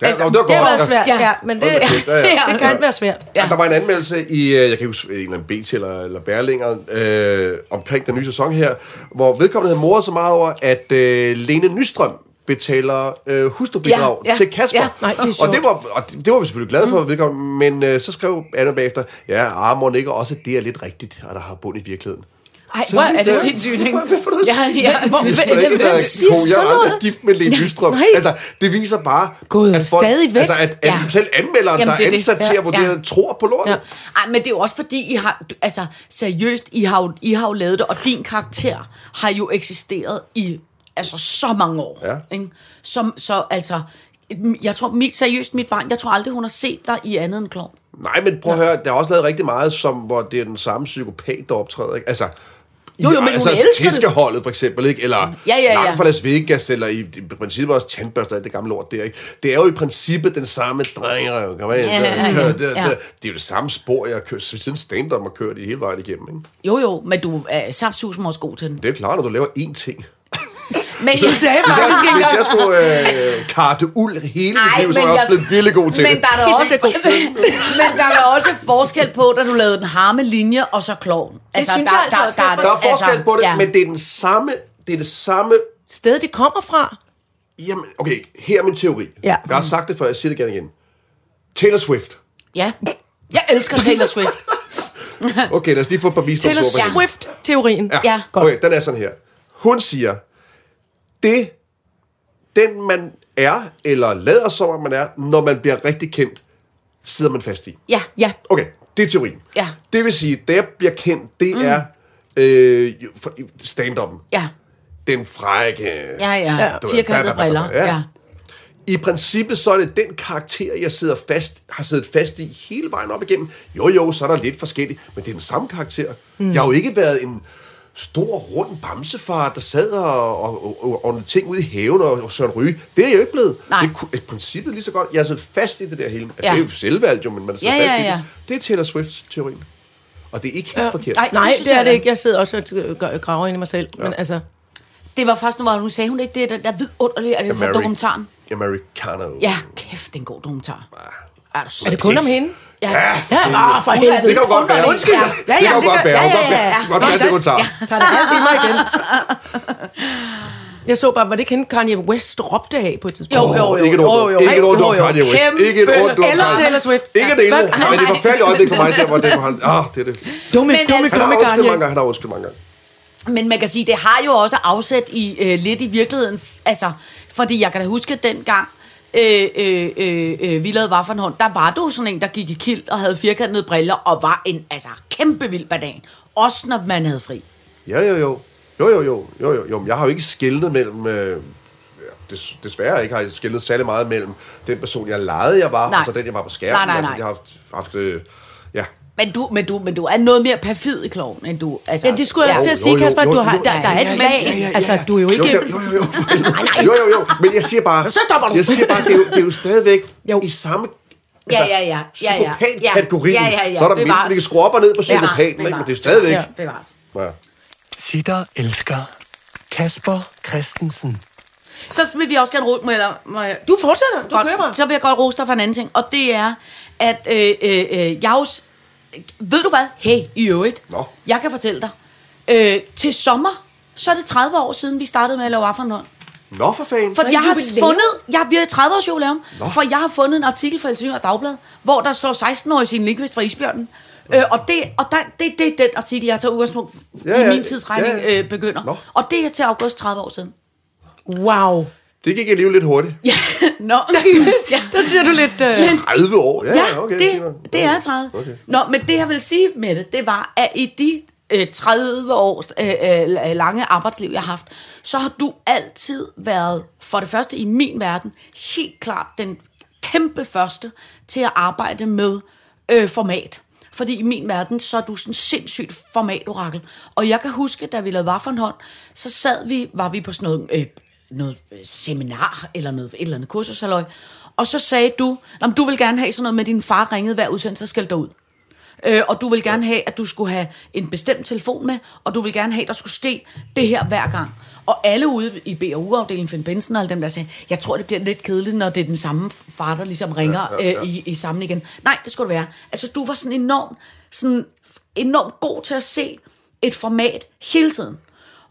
Ja, Altså, det var det har godt. svært, Ja. ja. men det, kæft, ja, [LAUGHS] ja. det kan være svært. Ja. Der var en anmeldelse i, øh, jeg kan ikke huske, en eller anden BT eller, eller Berlinger, øh, omkring den nye sæson her, hvor vedkommende havde moret så meget over, at øh, Lene Nystrøm betaler øh, hustrubidrag Ja, ja, til Kasper. ja. Nej, det og, det var, og det var vi selvfølgelig glade for, mm. vedkommende, men øh, så skrev Anna bagefter, ja, Armon ikke også, det er lidt rigtigt, at der har bund i virkeligheden. Ej, hvor er det sindssygt, ikke? Hvad for noget? Ja, ja. Hvor- Det Hvem- hvem være siger. Jeg sådan er aldrig noget? gift med Lene nej. Altså, det viser bare, Gud, at folk, altså, at, at Ja. selv anmelderen, Jamen, der er er ansat til Ja, at vurdere, ja. tror på lortet. Ja. Ej, men det er jo også fordi, I har, altså seriøst, I har, jo, I har jo lavet det, og din karakter har jo eksisteret i altså så mange år. Ja. Ikke? Som, så altså, jeg tror, mit, seriøst, mit barn, jeg tror aldrig, hun har set dig i andet end klovn. Nej, men prøv at høre, der er også lavet rigtig meget, som, hvor det er den samme psykopat, der optræder. Ikke? Altså, Jo, jo, men hun altså, elsker det. Tæskeholdet for eksempel, ikke? eller Ja, ja, ja. langt fra Las Vegas, eller i, i princippet også tandbørster, det gamle lort der. Ikke? Det er jo i princippet den samme drengerøv. Kom ind, Ja, ja, ja, det, det, ja. det, det, er jo det samme spor, jeg har kørt, siden stand-up har kørt i hele vejen igennem. Ikke? Jo, jo, men du er saptusen også god til den. Det er klart, når du laver én ting. Men jeg sagde faktisk ikke Hvis jeg skulle øh, karte uld hele Ej, mit liv, så er jeg også blevet virkelig god til Men det. der er der [LAUGHS] også, men der er der også forskel på, da du lavede den harme linje, og så klovn. Altså, synes der, jeg altså der, også, der, Kasper. Der er forskel altså, på det, ja. men det er den samme, det er det samme Sted, det kommer fra. Jamen, okay, her er min teori. Ja. Jeg har sagt det før, jeg siger det gerne igen. Taylor Swift. Ja. Jeg elsker Taylor Swift. [LAUGHS] Okay, lad os lige få et par visdomsord. Taylor. Swift-teorien. Ja. Godt. Okay, den er sådan her. Hun siger, det, den man er, eller lader som om man er, når man bliver rigtig kendt, sidder man fast i. Ja, Ja. Okay, det er teorien. Ja. Det vil sige, det jeg bliver kendt, det mm. er øh, stand-up'en. ja, Den frække... ja, ja. Ved, Firkantede briller. ja. Ja. I princippet så er det den karakter, jeg sidder fast, har siddet fast i hele vejen op igennem. Jo, jo, så er der lidt forskelligt, men det er den samme karakter. Mm. Jeg har jo ikke været en stor, rund bamsefar, der sad og, og, og, og ordnede ting ude i haven og, og Søren Ryge. Det er jeg jo ikke blevet. Nej. Det er ku- i princippet lige så godt. Jeg har siddet fast i det der hele. Ja. Ja. Det er jo selvvalgt jo, men man sidder Ja, fast ja, i ja. det. Det er Taylor Swifts teorien. Og det er ikke helt forkert. Nej, Nej, det er det ikke. Jeg sidder også og øh, graver ind i mig selv. Ja. Men altså, Det var faktisk, når hun sagde hun ikke det, der, der er det fra Ameri- dokumentaren? Americano. Ja, kæft, det er en god dokumentar. Er, du er det kun om hende? Ja, Ja, ah, for Hun er helvede. Det kan jo godt være. Undskyld. Ja, Det ja, kan jo det godt gør- være. ja, ja, kan ja, godt ja. være. Godt det hun tager. Ja, tager det halvt i mig igen. Jeg så bare, var det ikke hende Kanye West råbte af på et tidspunkt? Jo, jo, jo. Ikke et jo, ord, ord. Kanye West. Ikke et ord, du har Eller Taylor Swift. Ikke Ja. det ene, men det er et forfærdeligt øjeblik for mig, der hvor, det, hvor han... Ah, det er det. Dumme, Men dumme, altså- Han har dumme undskyld mange Kanye. gange, han har undskyld mange gange. Men man kan sige, det har jo også afsæt i øh, lidt i virkeligheden. Altså, fordi jeg kan da huske dengang, øh, øh, øh, øh, vi lavede Vafferhånd, der var du sådan en, der gik i kilt og havde firkantede briller og var en altså, kæmpe vild banan. Også når man havde fri. Ja, jo, jo. Jo, jo, jo. jo, jo, jo. Jeg har jo ikke skældnet mellem... Øh, des, desværre ikke har jeg skældnet særlig meget mellem den person, jeg legede, jeg var, Nej. og så den, jeg var på skærmen. Nej, nej, Altså, nej. jeg har haft... haft øh. Men du, men, du, men du er noget mere perfid i kloven, end du... Altså, Ja, det skulle jeg også til at sige, Kasper. Du har, der, ja, der er ja, et ja, lag. ja, ja, Altså, ja. du er jo ikke... Jo, jo, jo, jo. [LAUGHS] jo, jo, jo. Men jeg siger bare... Så stopper du. Jeg siger bare, det er jo, det er jo stadigvæk Jo. i samme... Ja, ja, ja. ja, ja. Psykopat-kategorien. Ja, ja, ja. Så er der mindre, vi kan skrue op og ned på psykopaten, ikke? men det er stadigvæk... Ja. Bevares. Ja. Sitter elsker Kasper Christensen. Så vil vi også gerne rose... Jeg, må jeg, Du fortsætter. Du Godt. kører bare. Så vil jeg godt rose dig for en anden ting, og det er, at øh, øh, øh, jeg jo... s- Ved du hvad? Hey, i øvrigt. Nå. Jeg kan fortælle dig. Øh, til sommer, så er det 30 år siden, vi startede med at lave aftenhånd. Nå, for fanden. For er jeg har fundet... Jeg, vi har 30 års jubilæum. For jeg har fundet en artikel fra Helsingør Dagblad, hvor der står 16-årig sin Lindqvist fra Isbjørnen. Øh, og det, og der, det, det er den artikel, jeg tager udgangspunkt ja, i ja, min tidsregning ja, ja. øh, begynder. Nå. Og det er til august 30 år siden. Wow. Det gik alligevel lidt hurtigt. [LAUGHS] Ja, nå. [LAUGHS] ja. Der siger du lidt... Øh, 30 år? Ja, Ja, okay. det, siger man. det er 30. Okay. Nå, men det jeg vil sige med det, det var, at i de øh, 30 års øh, øh, lange arbejdsliv, jeg har haft, så har du altid været, for det første i min verden, helt klart den kæmpe første til at arbejde med øh, format. Fordi i min verden, så er du sådan sindssygt formatorakel. Og jeg kan huske, da vi lavede Vafferhånd, så sad vi, var vi på sådan noget, øh, noget øh, seminar, eller noget, et eller andet kursus, halløj, og så sagde du, "Nå, men du vil gerne have sådan noget med, at din far ringede hver udsendelse og skældte dig ud. Øh, og du vil gerne have, at du skulle have en bestemt telefon med, og du vil gerne have, at der skulle ske det her hver gang. Og alle ude i B&U-afdelingen, Finn Benson og alle dem, der sagde, jeg tror, det bliver lidt kedeligt, når det er den samme far, der ligesom ringer ja, ja, ja. Øh, i, i sammen igen. Nej, det skulle det være. Altså, du var sådan enormt, sådan enormt god til at se et format hele tiden.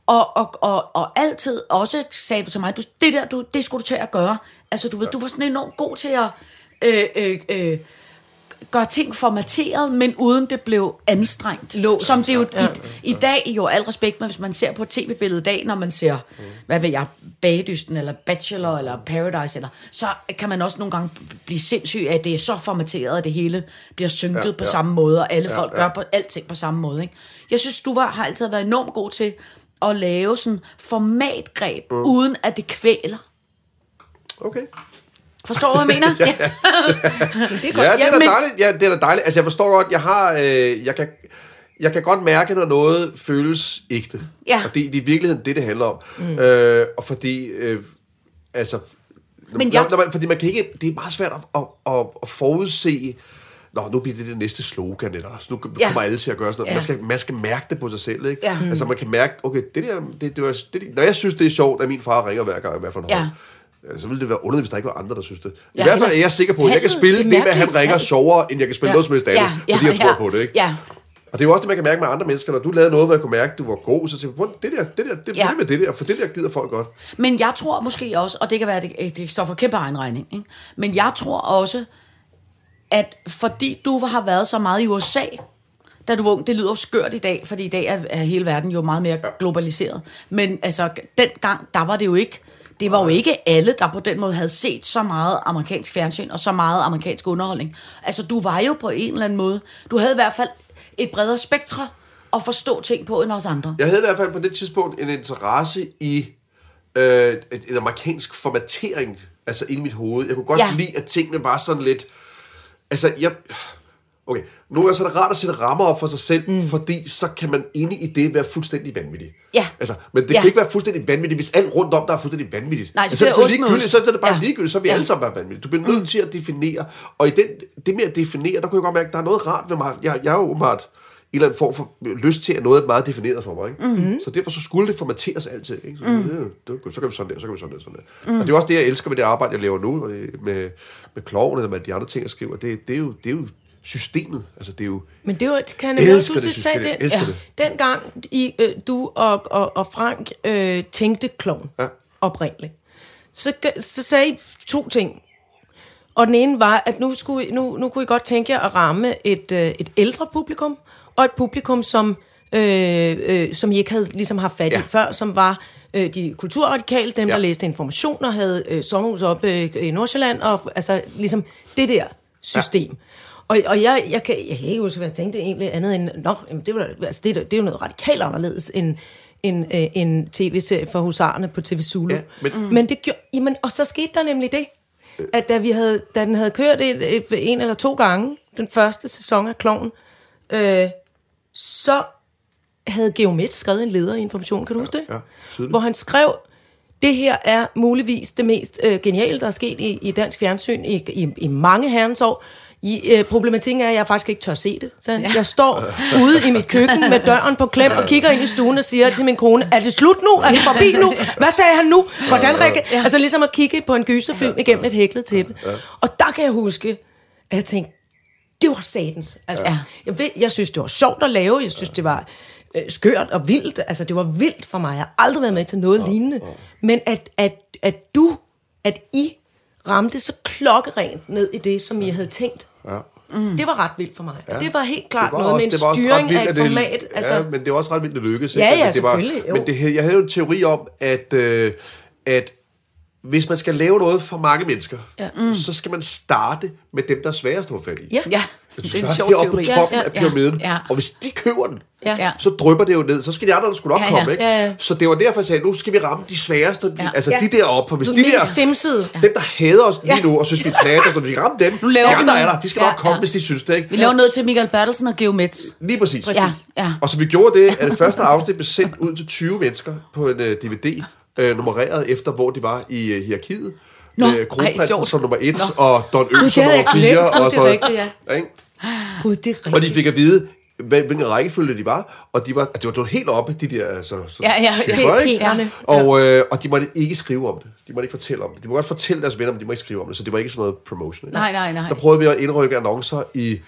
Og, og, og, og altid også sagde du til mig, du, det der, du, det skulle du til at gøre. Altså, du ved, du var sådan enormt god til at øh, øh, øh, gøre ting formateret, men uden det blev anstrengt. Låst. Som det jo i, i dag, jo al respekt, men hvis man ser på et tv-billede i dag, når man ser, hvad ved jeg, Bagedysten, eller Bachelor, eller Paradise, eller, så kan man også nogle gange blive sindssyg af, at det er så formateret, at det hele bliver synket ja, på ja. samme måde, og alle folk ja. gør på alting på samme måde. Ikke? Jeg synes, du var, har altid været enormt god til at lave sådan formatgreb, mm. uden at det kvæler. Okay. Forstår du, hvad jeg mener? [LAUGHS] ja. [LAUGHS] det er godt. Ja, det er da men- dejligt. Ja, det er da dejligt. Altså, jeg forstår godt, jeg har... Øh, jeg kan, jeg kan godt mærke, når noget føles ægte. Ja. Og det, det er i virkeligheden det, det handler om. Mm. Øh, og fordi... Øh, altså... Men jeg- når man, fordi man kan ikke... Det er meget svært at, at, at, at forudse... Nå, nu bliver det det næste slogan, eller så nu Ja. kommer alle til at gøre sådan noget. Ja. Man, skal, man skal mærke det på sig selv, ikke? Ja. Altså, man kan mærke, okay, det der... Det, det var, det, når jeg synes, det er sjovt, at min far ringer hver gang, i hvert fald Ja. Ja, så ville det være underligt, hvis der ikke var andre, der synes det. I Ja, hvert fald er jeg sikker på, at jeg kan spille Det med, at han ringer sjovere, end jeg kan spille Ja. noget som helst andet, Ja, fordi ja, jeg tror ja. på det, ikke? Ja. Og det er jo også det, man kan mærke med andre mennesker. Når du lavede noget, hvor jeg kunne mærke, at du var god, så tænkte jeg, "Prøv, det der, det der, det Ja. ja. med det der, for det der gider folk godt. Men jeg tror måske også, og det kan være, at det, det står for kæmpe egen regning, ikke? men jeg tror også, at fordi du har været så meget i USA, da du var ung, det lyder skørt i dag, fordi i dag er, er hele verden jo meget mere globaliseret. Men altså, dengang, der var det jo ikke, det var jo ikke alle, der på den måde havde set så meget amerikansk fjernsyn og så meget amerikansk underholdning. Altså, du var jo på en eller anden måde, du havde i hvert fald et bredere spektre at forstå ting på end os andre. Jeg havde i hvert fald på det tidspunkt en interesse i øh, en amerikansk formatering, altså inde i mit hoved. Jeg kunne godt ja. lide, at tingene var sådan lidt... Altså, jeg... Okay, nogle gange så er det rart at sætte rammer op for sig selv, mm. fordi så kan man inde i det være fuldstændig vanvittig. Ja. Altså, men det Ja. kan ikke være fuldstændig vanvittigt, hvis alt rundt om der er fuldstændig vanvittigt. Nej, så altså, så, med ligegyldigt, så er det bare Ja. ligegyldigt, så vi Ja. alle sammen vanvittige. Du bliver nødt mm. til at definere, og i den, det med at definere, der kunne jeg godt mærke, at der er noget rart ved mig. Jeg, jeg er jo åbenbart en eller anden form for lyst til, at noget er meget defineret for mig. Ikke? Mm-hmm. Så derfor så skulle det formateres altid. Ikke? Så, mm. det, det, så kan vi sådan der, så kan vi sådan der, sådan der. Mm. Og det er også det, jeg elsker ved det arbejde, jeg laver nu, øh, med, med kloven, eller med de andre ting, jeg skriver. Det, det, er, jo, det er jo systemet. Altså, det er jo... Men det var, kan jeg Elsker huske, det sagde det, ja, det. dengang I, øh, du og, og, og Frank øh, tænkte klovn Ja. oprindeligt, så, så sagde I to ting. Og den ene var, at nu, skulle, nu, nu kunne I godt tænke jer at ramme et, øh, et ældre publikum, og et publikum, som, øh, øh, som I ikke havde ligesom haft fat i. Ja. før, som var øh, de kulturradikale, dem ja. Der læste information og havde øh, sommerhus oppe øh, i Nordsjælland, og altså ligesom det der system. Ja. Og, og jeg, jeg, kan, jeg kan ikke huske, hvad jeg tænkte egentlig andet end, nå, jamen, det, var, altså, det, er det er jo noget radikalt anderledes end en, øh, en tv-serie for husarerne på TV Zulu. Ja, men- mm. men det gjorde, jamen, og så skete der nemlig det, at da, vi havde, da den havde kørt et, et, en eller to gange, den første sæson af Kloven, øh, så havde Geomet skrevet en leder i Information, kan du huske det? ja, tydeligt. Hvor han skrev, det her er muligvis det mest øh, geniale, der er sket i, i dansk fjernsyn i, i, i mange herrens år. I, øh, problematikken er, at jeg faktisk ikke tør se det. Så ja. Jeg står ude i mit køkken med døren på klem og kigger ind i stuen og siger til min kone, er det slut nu? Er det forbi nu? Hvad sagde han nu? Hvordan række? Altså ligesom at kigge på en gyserfilm igennem et hæklet tæppe. Og der kan jeg huske, at jeg tænkte, det var satans. Altså, Ja. jeg, ved, jeg synes, det var sjovt at lave. Jeg synes, det var øh, skørt og vildt. Altså, det var vildt for mig. Jeg har aldrig været med til noget lignende. Men at, at, at du, at I ramte så klokkerent ned i det, som I havde tænkt, Ja. mm. det var ret vildt for mig. Ja. Det var helt klart var noget også- med en var styring vildt, af et at det- format. Altså, Ja, men det var også ret vildt, at det lykkedes. Ja, ikke? ja, det var, selvfølgelig, jo. Men det, jeg havde jo en teori om, at, øh, at hvis man skal lave noget for mange mennesker, Ja. mm. så skal man starte med dem, der er sværest at få fat i. Ja. Ja, det er skal en sjov heroppe på teori. toppen Ja, af ja, pyramiden, ja. og hvis de køber den, Ja. Ja. så drypper det jo ned. Så skal de andre der skulle nok Ja, komme, ja. ikke? Ja, ja. Så det var derfor, jeg sagde, nu skal vi ramme de sværeste, Ja. altså Ja. de deroppe, for hvis Du de der, femsede. dem der hader os lige Ja. nu, og synes vi er platte, så vi ramme dem, Nu laver de vi andre er der, de skal Ja, nok komme, ja. hvis de synes det, ikke? Vi laver noget til Michael Bertelsen og Geomets. Lige præcis. Ja, ja. Og så vi gjorde det, at det første afsnit blev sendt ud til 20 mennesker på en uh, DVD, uh, nummereret efter, hvor de var i uh, hierarkiet. Nå, ej, Kronprinsen som nummer 1, Nå. og Don Ø det som nummer 4. glemt. Og, det er rigtigt, ja. Ikke? Gud, det er rigtigt. og de fik at vide, hvilken rækkefølge de var, og de var, det var, helt oppe, de der altså, så, Ja, ja, typer, helt ikke? pænerne. Og, øh, og de måtte ikke skrive om det. De måtte ikke fortælle om det. De må godt fortælle deres venner, men de må ikke skrive om det, så det var ikke sådan noget promotion. ikke? Nej, nej, nej. Så prøvede vi at indrykke annoncer i...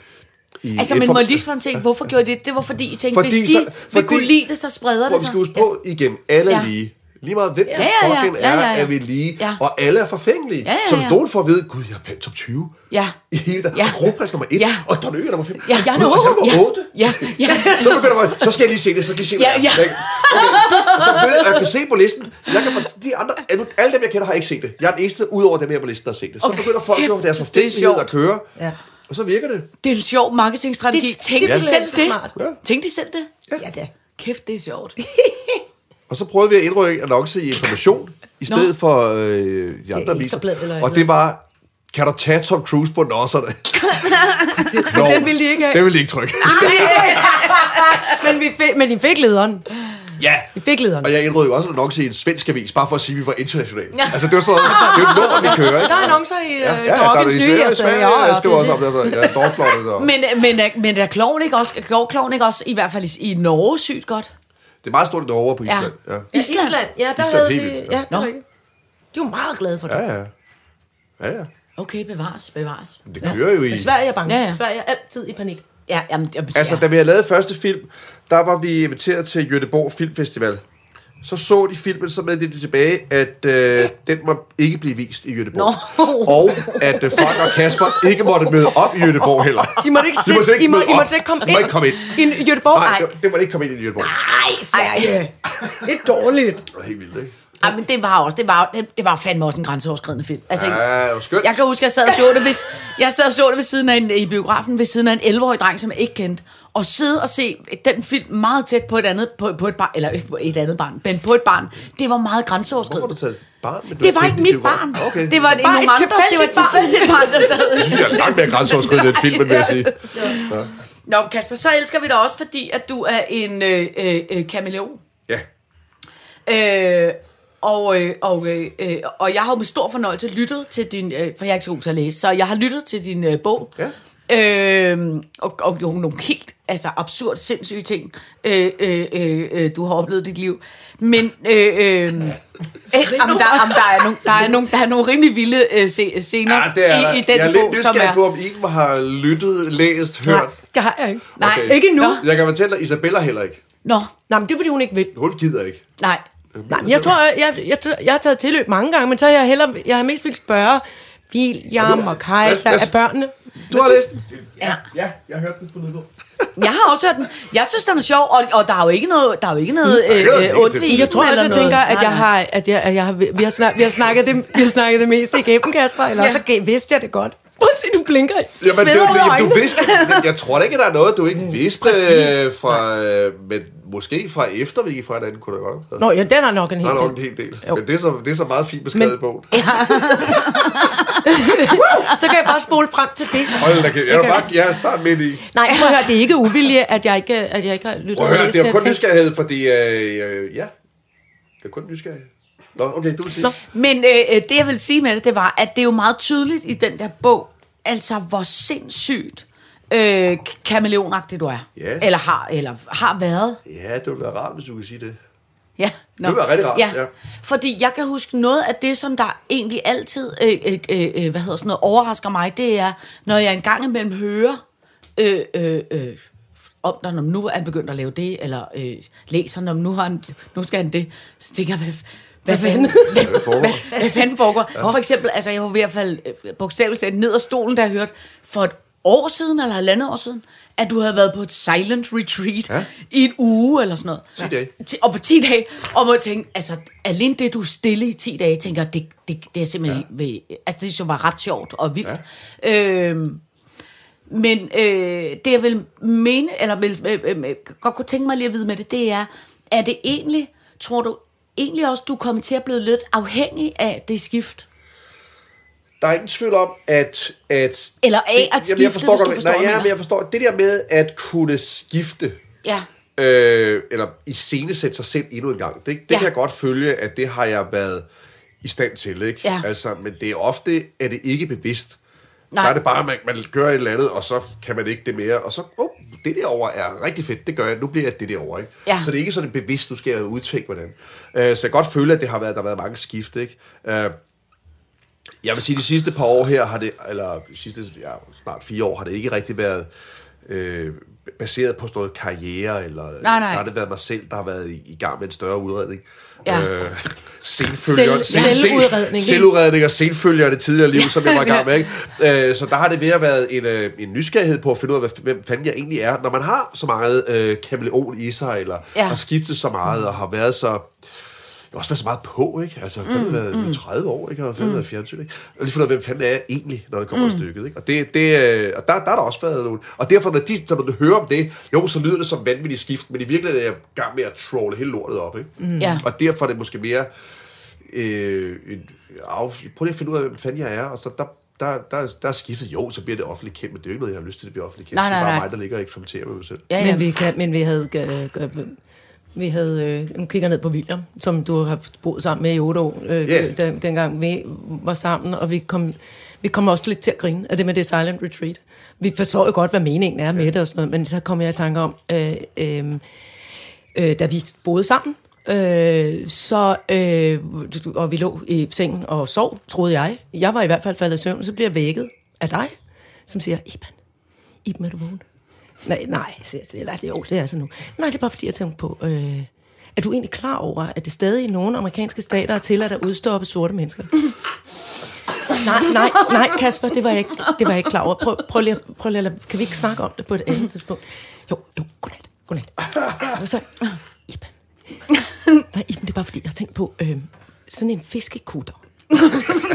i Altså, et men for- må lige spørge ting, hvorfor gjorde det? Det var fordi, I tænkte, Fordi hvis de så- vil fordi- kunne lide det, så spreder det vi sig. skal huske på igen, alle Ja. lige. Lige meget hvem Ja, ja, ja. fucking Ja, er, ja, ja. er vi lige. Ja. Og alle er forfængelige. Ja, ja, Så hvis ja. nogen får at vide, gud, jeg er blandt top 20. Ja. I hele der. Ja. Og Kronprins nummer 1. Ja. Og Don Ø er nummer 5. Ja, jeg er nummer- han er nummer ja. 8. Ja, ja. [LAUGHS] Så begynder man, så skal jeg lige se det, så kan I se, hvad Ja, det er. ja. Okay. Så ved, jeg kan se på listen. Jeg kan, de andre, alle dem, jeg kender, har ikke set det. Jeg er den eneste, udover dem her på listen, der har set det. Så Okay. begynder folk jo deres det er forfængelighed at køre. Ja. Og så virker det. Det er en sjov marketingstrategi. Det er Tænkte de selv det? smart. Ja. Tænkte de selv det? Ja, da. Kæft, det er sjovt. [LAUGHS] Og så prøvede vi at indrykke annonce i information, i stedet Nå. for øh, de andre aviser. Og det var, kan du tage Tom Cruise på nosserne? [LAUGHS] Nå, den ville de ikke have. Det ville de ikke trykke. [LAUGHS] Men, vi fik, men I fik lederen. ja. I fik lederen. Og jeg indrød jo også en annonce i en svensk avis, bare for at sige, at vi var internationale. Ja. Altså, det var sådan noget, det var nummer, vi [LAUGHS] kører, ikke? Der er annoncer i Ja, øh, ja, der er det i. Sverige. Sverige, Ja, jeg skriver også om det, så ja, og Men, men, er- men er kloven ikke også, går kloven ikke også, i hvert fald i, i Norge, sygt godt? Det er meget stort og på Ja. Island. Ja, Ja, Island? Island. Ja, der Island havde vi... Ja, ja. det Nå. rigtigt. De var meget glade for det. ja, ja. Ja, ja. Okay, bevares, bevares. Det kører jo i... Men Sverige er bange. Ja, ja. Sverige er altid i panik. Ja, jamen, jamen, Altså, ja. da vi havde lavet første film, der var vi inviteret til Göteborg Filmfestival. Så så de filmen, så meddelte de tilbage, at øh, den må ikke blive vist i Göteborg. Nå. Og at øh, Frank og Kasper ikke måtte møde op i Göteborg heller. De måtte ikke, De måtte sætte- I, må, I måtte ikke komme De må ikke komme ind. ind. I Göteborg? Nej, Nej, det, det måtte ikke komme ind i Göteborg. Ej, Sverige. Det er dårligt. Det var helt vildt, ikke? Ej, men det var også, det var, det, det var fandme også en grænseoverskridende film. Altså, Ja, det var skønt. Jeg kan huske, jeg sad og så det, hvis, jeg sad og så det ved siden af en, i biografen, ved siden af en 11-årig dreng, som jeg ikke kendte. Og sidde og se den film meget tæt på et andet, på, på et barn, eller ikke på et andet barn, men på et barn, det var meget Hvorfor har grænseoverskridende. du taget et barn? Det var ikke mit barn. Okay. Det var Bare nogle et andre. Det var et tilfældigt barn. tilfældigt barn, der sad. [LAUGHS] Det er langt mere grænseoverskridende end filmen, vil jeg sige. Nå, Kasper, så elsker vi dig også, fordi at du er en øh, øh, øh, kameleon. Ja. Øh, og, øh, og, øh, øh, og jeg har jo med stor fornøjelse lyttet til din, øh, for jeg er ikke så god til at læse, så jeg har lyttet til din øh, bog. Ja. Øh, og, og jo nogle helt altså, absurd, sindssyge ting, øh, øh, øh, øh, du har oplevet i dit liv. Men øh, [LAUGHS] øh, øh, der, jamen, der, er nogle, der, er nogle, der er nogle rimelig vilde øh, se- scener Ja, det er, i, i den jeg er bog, som nysgerrig er... på, om Iben har lyttet, læst, hørt. Nej, det har jeg ikke. Nej, Okay. Ikke endnu. Nå. Jeg kan fortælle dig, Isabella heller ikke. Nå, Nej, men det er, fordi hun ikke vil. Hun gider ikke. nej. Nej, jeg tror, jeg, jeg, jeg, jeg har taget tilløb mange gange, men så har jeg heller, jeg har mest vil spørge William og hvad- af børnene. Du har læst den? Ja. Ja, jeg har hørt den på lydbog. Jeg har også hørt den. Jeg synes, den er sjov, og, og der er jo ikke noget, der er jo ikke noget er ikke noget øh, ondt ved Jeg tror også, jeg tænker, at jeg har, at jeg, at jeg har, vi har, snak, vi har, snakket, det, vi har snakket det meste igennem, Kasper, eller Ja. så vidste jeg det godt. Prøv at se, du blinker. Jamen, det, det, det, du vidste, jeg tror da ikke, der er noget, du ikke vidste øh, fra, øh, men måske fra efter vi gik fra hinanden, kunne det godt have. Nå, ja, den er nok en Der er hel nok en del. hel del. Jo. Men det er, så, det er så meget fint beskrevet Men- i bogen. [LAUGHS] Så kan jeg bare spole frem til det. Hold da kæft. Jeg er bare jeg er snart midt i. Nej, prøv at høre, det er ikke uvilje, at jeg ikke, at jeg ikke har lyttet Prøv at høre, det er kun nysgerrighed, fordi... Øh, øh, ja, det er kun nysgerrighed. Nå, okay, du vil sige. Nå. Men øh, øh, det, jeg vil sige med det, det var, at det er jo meget tydeligt i den der bog, altså hvor sindssygt øh, kameleonagtig du er. Ja. Eller har, eller har været. Ja, det ville være rart, hvis du kunne sige det. Ja, no. Det var rigtig rart, Ja. ja. Fordi jeg kan huske noget af det, som der egentlig altid øh, øh, øh, øh, hvad hedder sådan noget, overrasker mig, det er, når jeg engang imellem hører øh, øh, øh, om der, når nu er han begyndt at lave det, eller øh, læser, når nu, har han, nu skal han det, så tænker jeg, hvad, fanden, hvad, foregår? hvad, hvad fanden foregår? Ja. For eksempel, altså jeg var ved at falde øh, bogstaveligt talt ned af stolen, da jeg hørte for et år siden, eller halvandet år siden, at du havde været på et silent retreat Ja. ja. i en uge, eller sådan noget. 10 dage. Ti- Og på 10 dage, og må tænke, altså, alene det, du er stille i 10 dage, tænker jeg, det, det, det er simpelthen ja. ved, altså, det synes var ret sjovt og vildt. Ja. Øhm, men øh, det, jeg vil mene, eller vil, øh, øh, godt kunne tænke mig lige at vide med det, det er, er det egentlig, tror du egentlig også, du kommet til at blive lidt afhængig af det skift? Der er ingen tvivl om, at... at Eller af at Jamen, skifte, jeg forstår hvis du forstår, nej, ja, men jeg forstår, det der med at kunne skifte, Ja, øh, eller iscenesætte sig selv endnu en gang, det, det Ja. kan jeg godt følge, at det har jeg været i stand til, ikke? Ja. Altså, men det er ofte, er det ikke bevidst. Nej. Der er det bare, at man, man gør et eller andet, og så kan man ikke det mere, og så, oh, det derovre er rigtig fedt, det gør jeg, nu bliver jeg det derovre, ikke? Ja. Så det er ikke sådan bevidst, nu skal jeg udtænke, hvordan. Øh, så jeg godt føle, at det har været, der har været mange skift, ikke? Øh, jeg vil sige, de sidste par år her har det, eller de sidste ja, snart fire år, har det ikke rigtig været øh, baseret på sådan noget karriere, eller Nej, nej. der har det været mig selv, der har været i, i gang med en større udredning. Ja. Øh, senfølger, Selv- selvudredning. Selvudredning og senfølger af det tidligere liv, som jeg var i [LAUGHS] gang med. Ikke? Øh, så der har det ved at været en, øh, en nysgerrighed på at finde ud af, hvad, hvem fanden jeg egentlig er. Når man har så meget øh, kameleon i sig, eller Ja. har skiftet så meget, og har været så har også været så meget på, ikke? Altså, jeg har fandme været mm. 30 år, ikke? Jeg har fandme været fjernsyn, ikke? Og lige fundet ud af, hvem fanden er jeg egentlig, når det kommer mm. stykket, ikke? Og, det, det, øh, og der, der har der også været nogle... Og derfor, når, de, når du hører om det, jo, så lyder det som vanvittigt skift, men i virkeligheden er jeg i gang med at trolle hele lortet op, ikke? Mm. Ja. Og derfor er det måske mere... Øh, en, af, prøv lige at finde ud af, hvem fanden jeg er, og så der, der, der, der er skiftet, jo, så bliver det offentligt kendt, men det er jo ikke noget, jeg har lyst til, at det bliver offentligt kendt. Nej, nej, det er bare nej. mig, der ligger og eksperimenterer med mig selv. ja, ja. Men vi, kan, men vi havde... Vi havde, øh, nu kigger ned på William, som du har boet sammen med i otte år, øh, yeah. den, dengang vi var sammen, og vi kom, vi kom også lidt til at grine af det med det silent retreat. Vi forstår jo godt, hvad meningen er med det og sådan noget, men så kom jeg i tanke om, øh, øh, øh, da vi boede sammen, øh, så, øh, og vi lå i sengen og sov, troede jeg. Jeg var i hvert fald faldet i søvn, så bliver jeg vækket af dig, som siger, Iben, Iben, er du vågen? Nej, nej, siger jeg eller jo, det er så nu. Nej, det er bare fordi, jeg tænker på, øh, er du egentlig klar over, at det stadig i nogle amerikanske stater er tilladt at udstoppe sorte mennesker? [LAUGHS] nej, nej, nej, Kasper, det var jeg ikke, det var jeg ikke klar over. Prøv, prøv, lige, prøv lige, kan vi ikke snakke om det på et andet tidspunkt? Jo, jo, godnat, godnat. Og så, Iben. Nej, Iben, det er bare fordi, jeg har tænkt på, øh, sådan en fiskekutter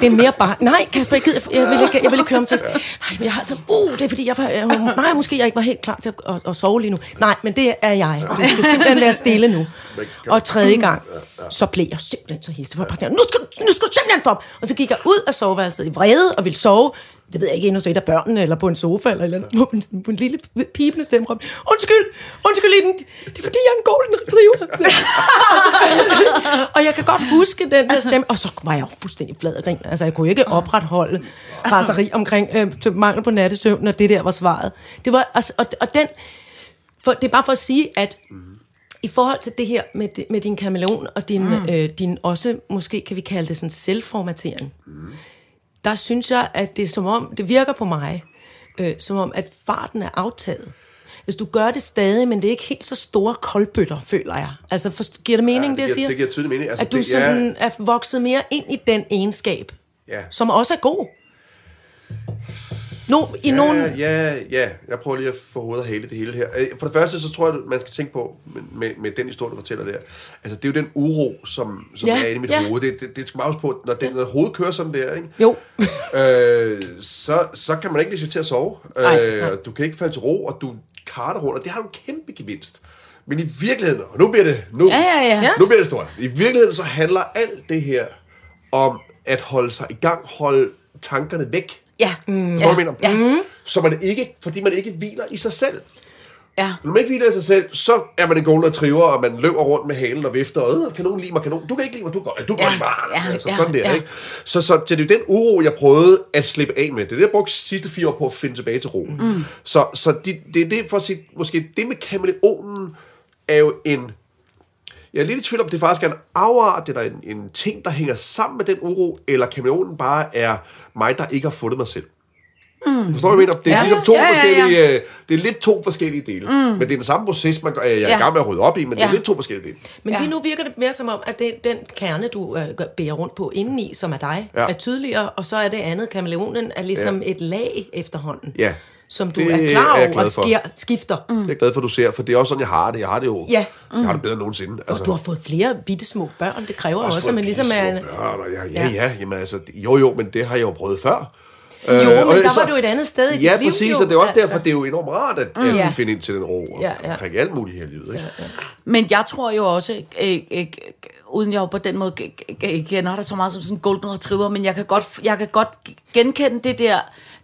det er mere bare, nej Kasper, jeg, gider, jeg, vil ikke, jeg vil ikke køre om fest. Nej, men jeg har så, uh, det er fordi, jeg var, jeg, nej, måske jeg ikke var helt klar til at, at, at, sove lige nu. Nej, men det er jeg. Du skal simpelthen være stille nu. Og tredje gang, så blev jeg simpelthen så hisse. Nu skal, nu skal du simpelthen stoppe. Og så gik jeg ud af soveværelset i vrede og ville sove det ved jeg ikke, endnu et af børnene, eller på en sofa, eller, eller [LAUGHS] på, en, på en lille pibende stemme. Undskyld, undskyld, Iden, det er fordi, jeg er en golden retriever. [LAUGHS] og jeg kan godt huske den der stemme, og så var jeg jo fuldstændig flad af grin. Altså, jeg kunne ikke opretholde raseri omkring øh, mangel på nattesøvn, når det der var svaret. Det var, altså, og, og den, for, det er bare for at sige, at i forhold til det her med, med din kameleon, og din, mm. øh, din også, måske kan vi kalde det sådan selvformatering, mm der synes jeg, at det er som om, det virker på mig, øh, som om, at farten er aftaget. Altså, du gør det stadig, men det er ikke helt så store koldbøtter, føler jeg. Altså, for, giver det mening, ja, det, det jeg siger? Det giver tydelig mening. Altså, at du det, sådan ja. er vokset mere ind i den egenskab, ja. som også er god. No, i ja, nogen... ja, ja, jeg prøver lige at få hovedet og hele det hele her. Øh, for det første, så tror jeg, man skal tænke på, med, med, den historie, du fortæller der, altså det er jo den uro, som, som ja, er inde i mit ja. hoved. Det, det, det skal man også på, når, den, når hovedet kører sådan der, ikke? Jo. [LAUGHS] øh, så, så kan man ikke lige til at sove. Nej, øh. Du kan ikke falde til ro, og du karter rundt, og det har en kæmpe gevinst. Men i virkeligheden, og nu bliver det, nu, ja, ja, ja. nu bliver det stort. I virkeligheden så handler alt det her om at holde sig i gang, holde tankerne væk Ja. Mm. Ja. Mener? Ja. Mm. Så man ikke, fordi man ikke hviler i sig selv. Ja. Når man ikke hviler i sig selv, så er man en golden retriever, og man løber rundt med halen og vifter, og kan nogen lide mig, kan nogen, du kan ikke lide mig, du går, du går ja. bare, ja. altså, ja. sådan der, ja. ikke? Så, så, så, det er jo den uro, jeg prøvede at slippe af med. Det er det, jeg brugte de sidste fire år på at finde tilbage til roen. Mm. Så, så det, det er det, for at sige, måske det med kameleonen er jo en jeg er lidt i tvivl om, det faktisk er en afart, det er en, en ting, der hænger sammen med den uro, eller kameleonen bare er mig, der ikke har fundet mig selv. Mm. Forstår du, hvad jeg mener? Det er ja, ligesom to ja, ja, forskellige, ja. Øh, det er lidt to forskellige dele. Mm. Men det er den samme proces, man, jeg er ja. i gang med at rydde op i, men ja. det er lidt to forskellige dele. Men lige nu virker det mere som om, at det, den kerne, du øh, bærer rundt på indeni, som er dig, ja. er tydeligere, og så er det andet, kameleonen, er ligesom ja. et lag efterhånden. Ja som du det er klar over er og sker, skifter. Mm. Det er jeg glad for, at du ser, for det er også sådan, jeg har det. Jeg har det jo ja. mm. jeg har det bedre end nogensinde. Altså. Og du har fået flere bitte små børn. Det kræver også, også at man ligesom er... En... børn, og ja, ja, ja. ja jamen, altså, jo, jo, men det har jeg jo prøvet før. Jo, øh, men der så, var du et andet sted i Ja, dit liv, præcis, og det er også altså. derfor, det er jo enormt rart, at, mm, ja. finde ind til den ro ja, ja. omkring alt muligt her i livet. Ikke? Ja, ja. Men jeg tror jo også, øh, øh, uden jeg jo på den måde kender dig så meget som sådan en golden retriever, men jeg kan godt, jeg kan godt genkende det der,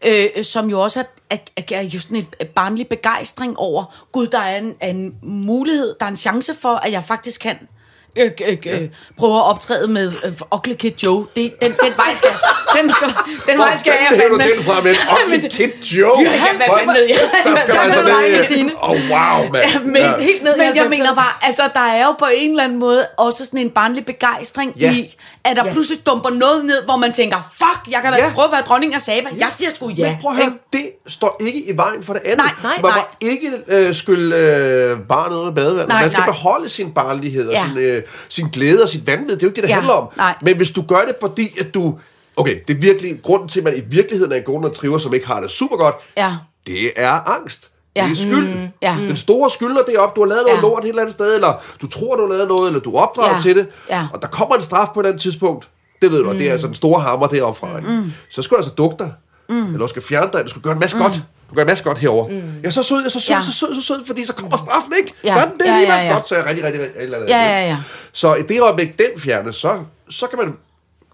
øh, som jo også er, er, er just en øh, barnlig begejstring over, gud, der er en, en mulighed, der er en chance for, at jeg faktisk kan øh, øh, øh, prøver at optræde med øh, Ugly Kid Joe. Det, den, den vej skal den, så, den vej skal jeg fandme. Hvor den fra med [LAUGHS] Ugly Kid Joe? Ja, hvad fanden ved jeg? Der skal man altså ned Åh, oh, wow, mand. Ja, men, ja. helt ned men jeg mener bare, altså, der er jo på en eller anden måde også sådan en barnlig begejstring ja. i, at der ja. pludselig dumper noget ned, hvor man tænker, fuck, jeg kan ja. prøve at være dronning af Saba. Ja. Jeg siger sgu ja. Men prøv at høre, det står ikke i vejen for det andet. Nej, nej, man nej. må ikke øh, skylde øh, barnet ud af badevandet. Man skal nej. beholde sin barnlighed og ja. sin, øh, sin glæde og sit vanvid. Det er jo ikke det, det ja. handler om. Nej. Men hvis du gør det, fordi at du... Okay, det er virkelig... Grunden til, at man i virkeligheden er en golden retriever, som ikke har det super godt, ja. det er angst. Ja. Det er skylden. Mm, ja. Den store skylder det op, du har lavet noget ja. lort et eller andet sted, eller du tror, du har lavet noget, eller du opdrager ja. til det, ja. og der kommer en straf på et andet tidspunkt. Det ved du, mm. det er altså den store hammer deroppe fra. Mm. Så skal du altså dukke dig, mm. eller du skal fjerne dig, du skal gøre en masse mm. godt. Du gør en masse godt herover. Mm. Jeg er så sød, jeg er så sød, ja. så sød, så sød, fordi så kommer straffen ikke. Ja. Gør den det ja, lige ja, ja. godt, så er jeg rigtig, rigtig, rigtig, rigtig, ja, ja, ja. Så i det øjeblik, den fjernes, så, så kan man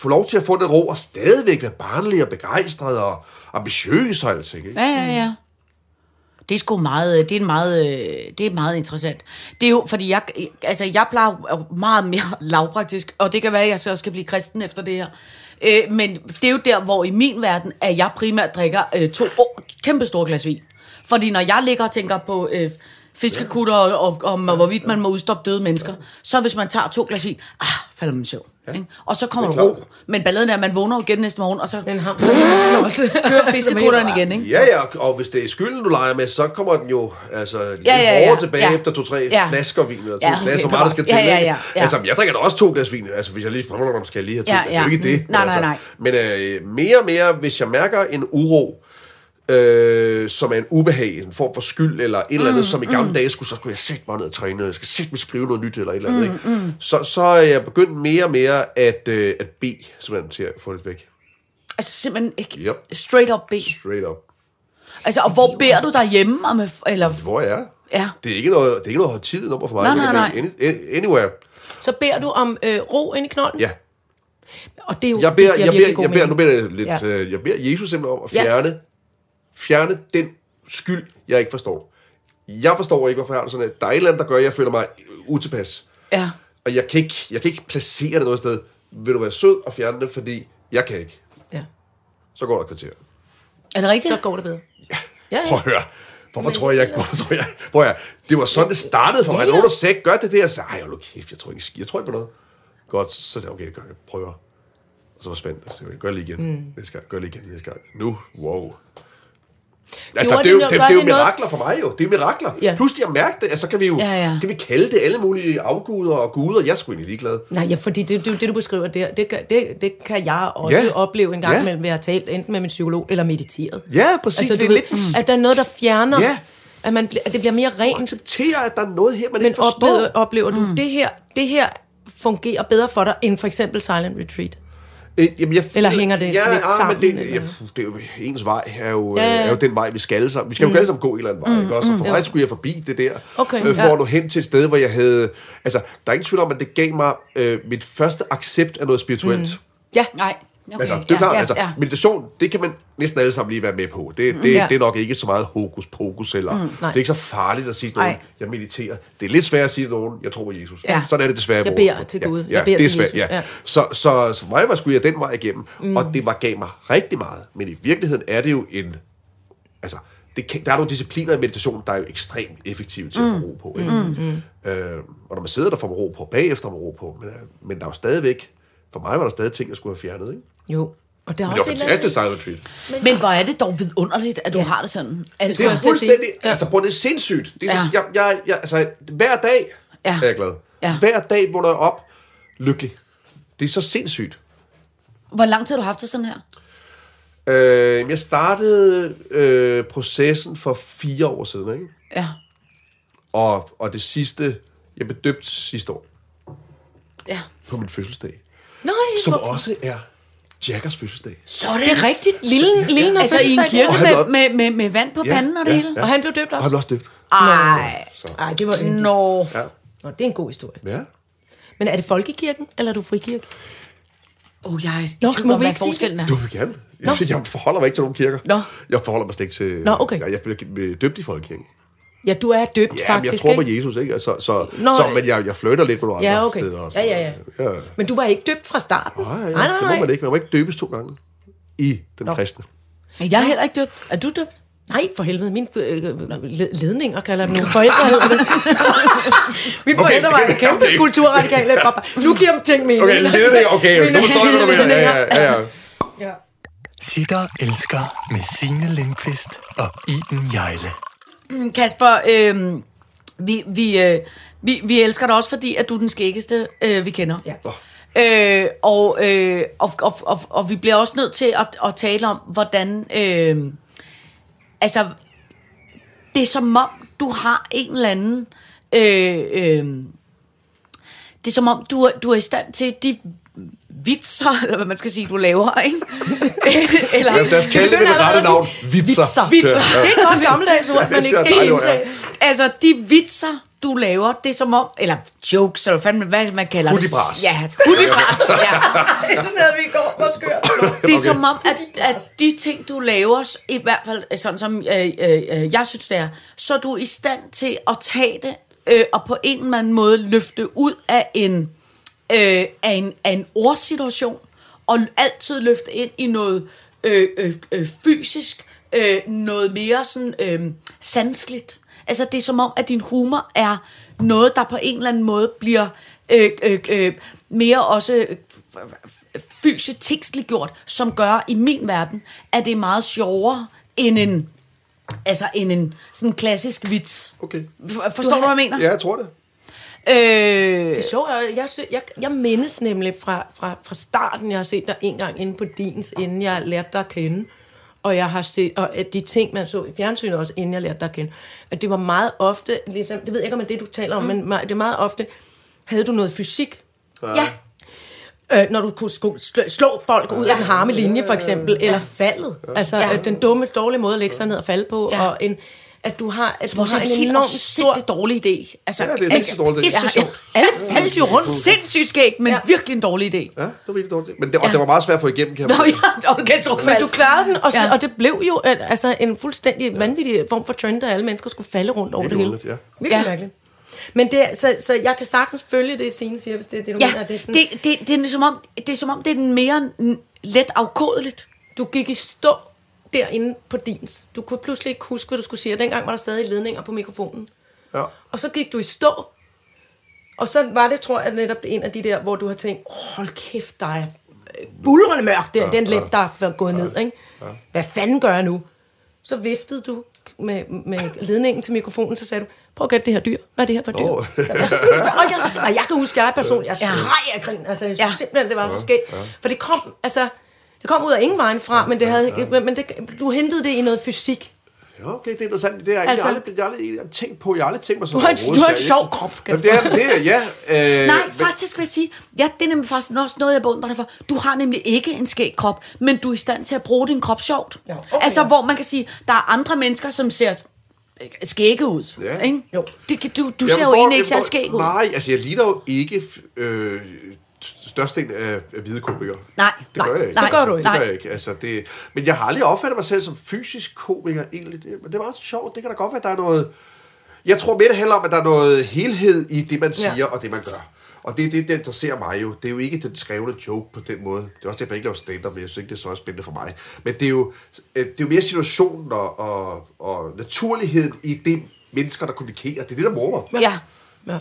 få lov til at få den ro, og stadigvæk være barnlig og begejstret og ambitiøs og alting. Ikke? Ja, ja, ja. Det er sgu meget, det er meget, det er meget interessant. Det er jo, fordi jeg, altså jeg plejer meget mere lavpraktisk, og det kan være, at jeg så skal blive kristen efter det her. Øh, men det er jo der, hvor i min verden, at jeg primært drikker øh, to oh, kæmpe store glas vin. Fordi når jeg ligger og tænker på øh, fiskekutter og, og, og, og hvorvidt man må udstoppe døde mennesker, så hvis man tager to glas vin, ah, falder man i søvn. Ja. Ikke? Og så kommer der ro. Men balladen er, at man vågner igen næste morgen, og så Den har... [LAUGHS] kører fiskekutteren igen. Ikke? Ja, ja, og hvis det er skylden, du leger med, så kommer den jo altså, ja, ja, ja. tilbage ja. efter to-tre ja. flasker vin, eller to ja, flasker, hvor meget der skal til. Ja, ja, ja, ja. Altså, jeg drikker da også to glas vin, altså hvis jeg lige skal jeg lige have to. Ja, ja. Det er jo ikke det. Nej, nej, nej. Men øh, mere og mere, hvis jeg mærker en uro, øh, som er en ubehag, en form for skyld, eller et eller andet, som i gamle dage skulle, så skulle jeg sætte mig ned og træne, jeg skal sætte mig skrive noget nyt, eller et eller andet. Ikke? Så, så er jeg begyndt mere og mere at, øh, at bede, simpelthen til at få det væk. Altså simpelthen ikke Yep. straight up B. Straight up. Altså, og hvor beder du derhjemme? Om, eller, Hvor jeg er. ja. Det er ikke noget, det er ikke noget højtidligt nummer for mig. Nej, nej, være Any, anywhere. Så beder du om øh, ro ind i knolden? Ja. Og det er jo Jeg beder, det jeg beder, jeg beder, nu beder jeg lidt, Ja. øh, jeg beder Jesus simpelthen om at Ja. Fjerne, den skyld, jeg ikke forstår. Jeg forstår ikke, hvorfor jeg har det sådan, at der er et eller andet, der gør, at jeg føler mig utilpas. Ja. Og jeg kan ikke, jeg kan ikke placere det noget sted. Vil du være sød og fjerne det, fordi jeg kan ikke. Ja. Så går der et kvarter. Er det rigtigt? Så går det bedre. Ja, ja. Prøv at høre. Hvorfor tror jeg, jeg, hvorfor tror jeg, at høre. Det var sådan, det startede for mig. Ja, ja. var nogen, der sagde, gør det der. Jeg sagde, ej, hold kæft, jeg tror ikke, jeg tror ikke på noget. Godt, så sagde jeg, okay, det gør jeg, prøver. Og så forsvandt det. Så jeg, gør det lige igen. Mm. Næste gang, gør det lige igen næste gang. Nu, wow. Altså, det er jo, det det, det er jo det mirakler for mig jo. Det er mirakler. Ja. Pludselig at mærke det, altså, så kan vi jo Ja, ja. kan vi kalde det alle mulige afguder og guder. Jeg er sgu egentlig ligeglad. Nej, ja, fordi det, det, det du beskriver der, det, gør- det, det kan jeg også Ja. opleve en gang Ja. ja. mellem, ved at have talt enten med min psykolog eller mediteret. Ja, præcis. Altså, det er ved, lidt at der er noget, der fjerner, Ja. at, man, at det bliver mere rent. acceptere, at der er noget her, man Men ikke forstår. oplever, oplever du, det her, det her fungerer bedre for dig, end for eksempel Silent Retreat? Øh, jamen, jeg, Eller hænger det ja, lidt ah, sammen, Men det, eller? ja, det er jo, ens vej er jo, Ja, ja, ja. ja. er jo den vej, vi skal alle sammen. Vi skal jo alle sammen gå en eller anden vej, ikke også? Og for mig skulle jeg forbi det der, Okay, øh, for ja. at nå hen til et sted, hvor jeg havde... Altså, der er ingen tvivl om, at det gav mig øh, mit første accept af noget spirituelt. Mm. Ja, Nej. Okay. Altså, det er klart, ja, altså, ja. meditation, det kan man næsten alle sammen lige være med på. Det, det, Ja. det er nok ikke så meget hokus pokus, eller mm, det er ikke så farligt at sige til nogen, jeg mediterer. Det er lidt svært at sige til nogen, jeg tror på Jesus. Ja. Sådan er det desværre. Jeg beder til ja, Gud. Ja, Jeg beder det er til svært, Jesus. ja. Ja. Så, så, så for mig var skulle jeg den vej igennem, mm. og det var gav mig rigtig meget. Men i virkeligheden er det jo en... Altså, det kan, der er nogle discipliner i meditation, der er jo ekstremt effektive til at få ro på. Ikke? Mm. Øh, og når man sidder der, får man ro på. Bagefter får man ro på. Men, øh, men der er jo stadigvæk... For mig var der stadig ting, jeg skulle have fjernet. Ikke? Jo. Og det er Men det også var fantastisk silent retreat. Men hvor er det dog vidunderligt, at du har det sådan. Altså, Det er fuldstændig... Altså, på det er sindssygt. Det er, Ja. ja. jeg, jeg, jeg, altså, hver dag Ja. er jeg glad. Ja. Hver dag vågner jeg op lykkelig. Det er så sindssygt. hvor lang tid har du haft det sådan her? Øh, jeg startede øh, processen for fire år siden, ikke? Ja. Og, og det sidste... Jeg blev døbt sidste år Ja. på min fødselsdag. Nej, Som hvorfor? også er Jackers fødselsdag. Så er Det er rigtigt. Lille, lille Altså i en kirke med, med, med, med vand på Ja, panden og det ja, hele? Og han blev døbt Og han også? blev også døbt. Ej. Nej, det var yndigt. Nå. Ja. Nå, det er en god historie. ja. Men er det folkekirken, eller er du frikirke? Oh, jeg er i Nå, tvivl må om, vi hvad forskellen er. Du vil gerne. Jeg, jeg forholder mig ikke til nogen kirker. Nå. Jeg forholder mig slet ikke til... Nå, okay. Jeg, jeg blev døbt i folkekirken. Ja, du er døbt Ja, faktisk, men jeg tror på ikke? Jesus, ikke? Altså, så, Nå, så, men jeg, jeg flytter lidt på nogle Ja, andre okay. steder også. Ja, ja, ja. ja. Men du var ikke døbt fra starten? Nej, ja, nej, nej. det må man ikke. Man må ikke døbes to gange i den Nå. kristne. Men jeg er heller ikke døbt. Er du døbt? Nej, for helvede. Mine øh, led- ledninger kalder dem forældre. hedder det. [LAUGHS] Mine Okay, forældre var det- kæmpe okay. kulturradikale. Papa. Nu giver dem ting mening. Okay, ledning, okay, nu forstår jeg, hvad du mener. Ja, ja, ja, ja. Ja. Sitter elsker med Signe Lindqvist og Iben Jejle. Mm, Kasper, øh, vi, vi, øh, vi, vi elsker dig også, fordi at du er den skæggeste, øh, vi kender. Ja. Øh, og, øh, og, og, og, og vi bliver også nødt til at, at tale om, hvordan... Øh, altså, det er som om, du har en eller anden... Øh, øh, det er som om, du, er- du er i stand til de vitser, eller hvad man skal sige, du laver, ikke? [LAUGHS] eller, Lad os, lad os kalde det med det rette navn. Vitser. Vitser. Det er et godt gammeldags ord, man [LAUGHS] ikke skal indtage. Altså, de vitser, du laver, det er som om, eller jokes, eller fandme, hvad man kalder Hudibras. det. Ja, hudibras, [LAUGHS] ja. Sådan havde vi i går. Hvor skørt. Det er okay. som om, at, at de ting, du laver, i hvert fald sådan som øh, øh, øh, jeg synes, det er, så er du i stand til at tage det, øh, og på en eller anden måde løfte ud af en, øh, af en, af en ordsituation, og altid løfte ind i noget øh, øh, øh, fysisk, øh, noget mere sådan øh, sansligt. Altså, det er som om, at din humor er noget, der på en eller anden måde bliver øh, øh, øh, mere også øh, fysisk tekstliggjort, som gør i min verden, at det er meget sjovere end en, altså end en sådan klassisk vits. Okay. Forstår du, hvad jeg mener? Ja, jeg tror det. Øh, Det er sjovt, jeg, sy- jeg, jeg mindes nemlig fra, fra, fra starten, jeg har set dig en gang inde på Dins, inden jeg lærte dig at kende. og jeg har set, og at de ting, man så i fjernsynet også, inden jeg lærte dig at kende, at det var meget ofte, ligesom, det ved jeg ikke, om det er det, du taler om, mm. men det er meget ofte, havde du noget fysik, Ja. øh, når du kunne skulle slå, slå folk ud af den harme linje, for eksempel, eller faldet. Altså Ja. øh, den dumme, dårlige måde at lægge sig ned og falde på, Ja. og en, at du har, at du Hvor så har er det en helt enorm stor... dårlig idé. Altså, Ja, det er ikke- rigtig dårligt. Ikke så Ja. sjovt. Alle faldt jo rundt. Sindssygt skægt, men Ja. virkelig en dårlig idé. Ja, det var virkelig dårligt. Men det, og det var meget svært at få igennem, kan jeg Nå ja, okay, trods Men du klarede den, og, så, Ja. og det blev jo øh, altså, en fuldstændig vanvittig form for trend, at alle mennesker skulle falde rundt over det hele. ja. Virkelig Ja. mærkeligt. Men det, er- så, så jeg kan sagtens følge det, Signe siger, hvis det er det, du Ja, mener. Det er sådan, det, det, det, er som om, det er som om, det er mere let afkodeligt. Du gik i stå derinde på din. Du kunne pludselig ikke huske, hvad du skulle sige. Og dengang var der stadig ledninger på mikrofonen. Ja. Og så gik du i stå. Og så var det, tror jeg, netop en af de der, hvor du har tænkt, oh, hold kæft, der er øh, bulrende mørk, den, den lem, der er gået ned. Ikke? Hvad fanden gør jeg nu? Så viftede du med, med ledningen til mikrofonen, så sagde du, prøv at gætte det her dyr. Hvad er det her for dyr? Åh. og, jeg, og jeg kan huske, at jeg personligt, jeg skreg af grin. Altså, jeg synes Ja. simpelthen, det var så skægt. For det kom, altså, det kom ud af ingen vejen fra, men, det havde, men det, du hentede det i noget fysik. Ja, okay, det er interessant. Det har jeg, Altså- altså, aldrig, jeg har aldrig tænkt på. Jeg har aldrig tænkt mig sådan Du har en- du har en jeg sjov krop, Jamen, det er, det er, ja. Øh, Nej, men- faktisk vil jeg sige, ja, det er nemlig faktisk også noget, jeg beundrer dig for. Du har nemlig ikke en skæg krop, men du er i stand til at bruge din krop sjovt. Ja, okay. Altså, hvor man kan sige, der er andre mennesker, som ser skægge ud. Ja. Ikke? Jo. Det, du, du Jeg ser jo egentlig jeg ikke særlig skæg ud. Nej, altså jeg ligner jo ikke øh, størstedelen af, af hvide komikere. Nej, det nej, gør jeg ikke. nej, det gør du ikke. Det gør jeg ikke. Altså, det, men jeg har aldrig opfattet mig selv som fysisk komiker egentlig. Det, men det er meget sjovt. Det kan da godt være, at der er noget... Jeg tror mere, det handler om, at der er noget helhed i det, man siger Ja. og det, man gør. Og det er det, der interesserer mig jo. Det er jo ikke den skrevne joke på den måde. Det er også derfor, jeg ikke laver stand-up, men jeg synes ikke, det er så spændende for mig. Men det er jo, øh, det er jo mere situationen og, og, og naturligheden i det mennesker, der kommunikerer. Det er det, der morer mig. Ja. Ja.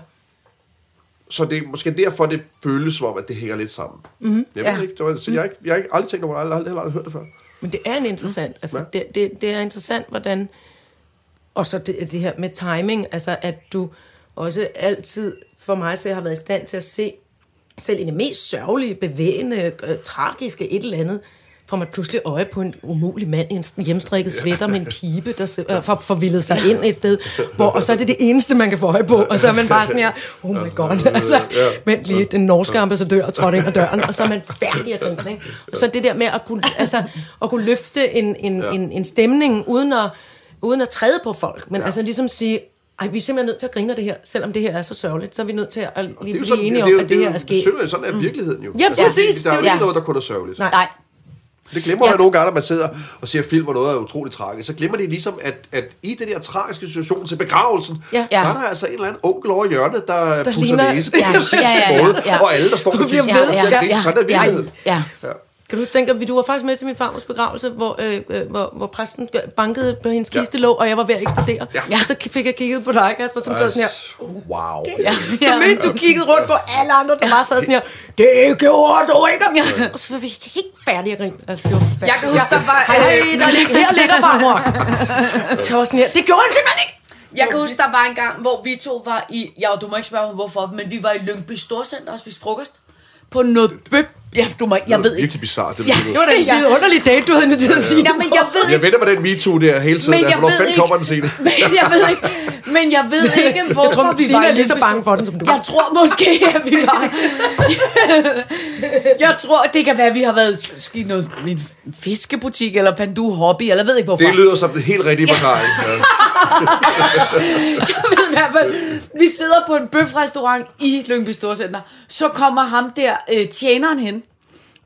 Så det er måske derfor, det føles som om, at det hænger lidt sammen. Mm-hmm. Jeg ved Ja. ikke, det var, så jeg, ikke, jeg har aldrig tænkt over det, jeg har aldrig, hørt det før. Men det er en interessant, altså Ja. det, det, det er interessant, hvordan, og så det, det her med timing, altså at du også altid, for mig så har været i stand til at se, selv i det mest sørgelige, bevægende, øh, tragiske et eller andet, får man pludselig øje på en umulig mand i en hjemstrikket sweater med en pibe, der øh, for, forvildet sig ind et sted, [LAUGHS] hvor, og så er det det eneste, man kan få øje på, og så er man bare sådan her, oh my god, altså, vent lige, den norske ambassadør er trådt ind ad døren, og så er man færdig at grine, ikke? Og så det der med at kunne, altså, at kunne løfte en, en, en, en stemning, uden at, uden at træde på folk, men altså ligesom sige, ej, vi er simpelthen nødt til at grine af det her, selvom det her er så sørgeligt, så er vi nødt til at Det er blive jo sådan, enige det, om, det, at det her er sket. Sådan, sådan er virkeligheden jo. Ja, præcis. Det, der er jo Det er ikke jo- noget, der kun er sørgeligt. Nej. Nej. Det glemmer Ja. ja. nogle gange, når man sidder og ser film, hvor noget er utroligt tragisk. Så glemmer de ligesom, at, at i den der tragiske situation til begravelsen, Ja. så er der altså en eller anden onkel over hjørnet, der, der pusser ligner- næse på Ja, en sindssyg ja, ja, ja, måde, ja. og alle, der står og Ja, siger, ja, "Grin." sådan er virkeligheden. Ja. Kan du tænke, at du var faktisk med til min farmors begravelse, hvor, øh, øh, hvor, hvor præsten bankede på hendes Ja. kistelåg, og jeg var ved at eksplodere. Ja. Og så fik jeg kigget på dig, Kasper, som sad sådan her. Wow. Ja. Så mens du kiggede rundt på alle andre, der bare sad sådan her. Det gjorde du ikke! Og så var vi helt færdige at grine. Altså, det var forfærdeligt. Jeg kan huske, der var- Hej, hej, der ligger, her ligger farmor. Så var sådan her. Det gjorde han simpelthen ikke! Jeg kan huske, der var en gang, hvor vi to var i... Ja, du må ikke spørge mig, hvorfor, men vi var i Lyngby Storcenter og spiste frokost. På noget bøb... Ja, du må ikke... Jeg Det ved er ikke. virkelig bizarrt. Det, Ja. Det var da en Ja. vidunderlig date, du havde inviteret at sige. Ja, men jeg ved Jeg ikke... venter med den MeToo der hele tiden. Men jeg Hvornår ved ikke... kommer den scene? [LAUGHS] Men jeg ved ikke... Men jeg ved ikke, hvorfor Jeg tror, vi Stine er lige så bange for den, som du er. Jeg tror måske, at vi var... [LAUGHS] jeg tror, det kan være, at vi har været i noget, en fiskebutik, eller Pandu Hobby, eller jeg ved ikke hvorfor. Det lyder som den helt rigtige forklaring. Ja. [LAUGHS] Jeg ved i hvert fald, vi sidder på en bøfrestaurant i Lyngby Storcenter. Så kommer ham der, øh, tjeneren hen,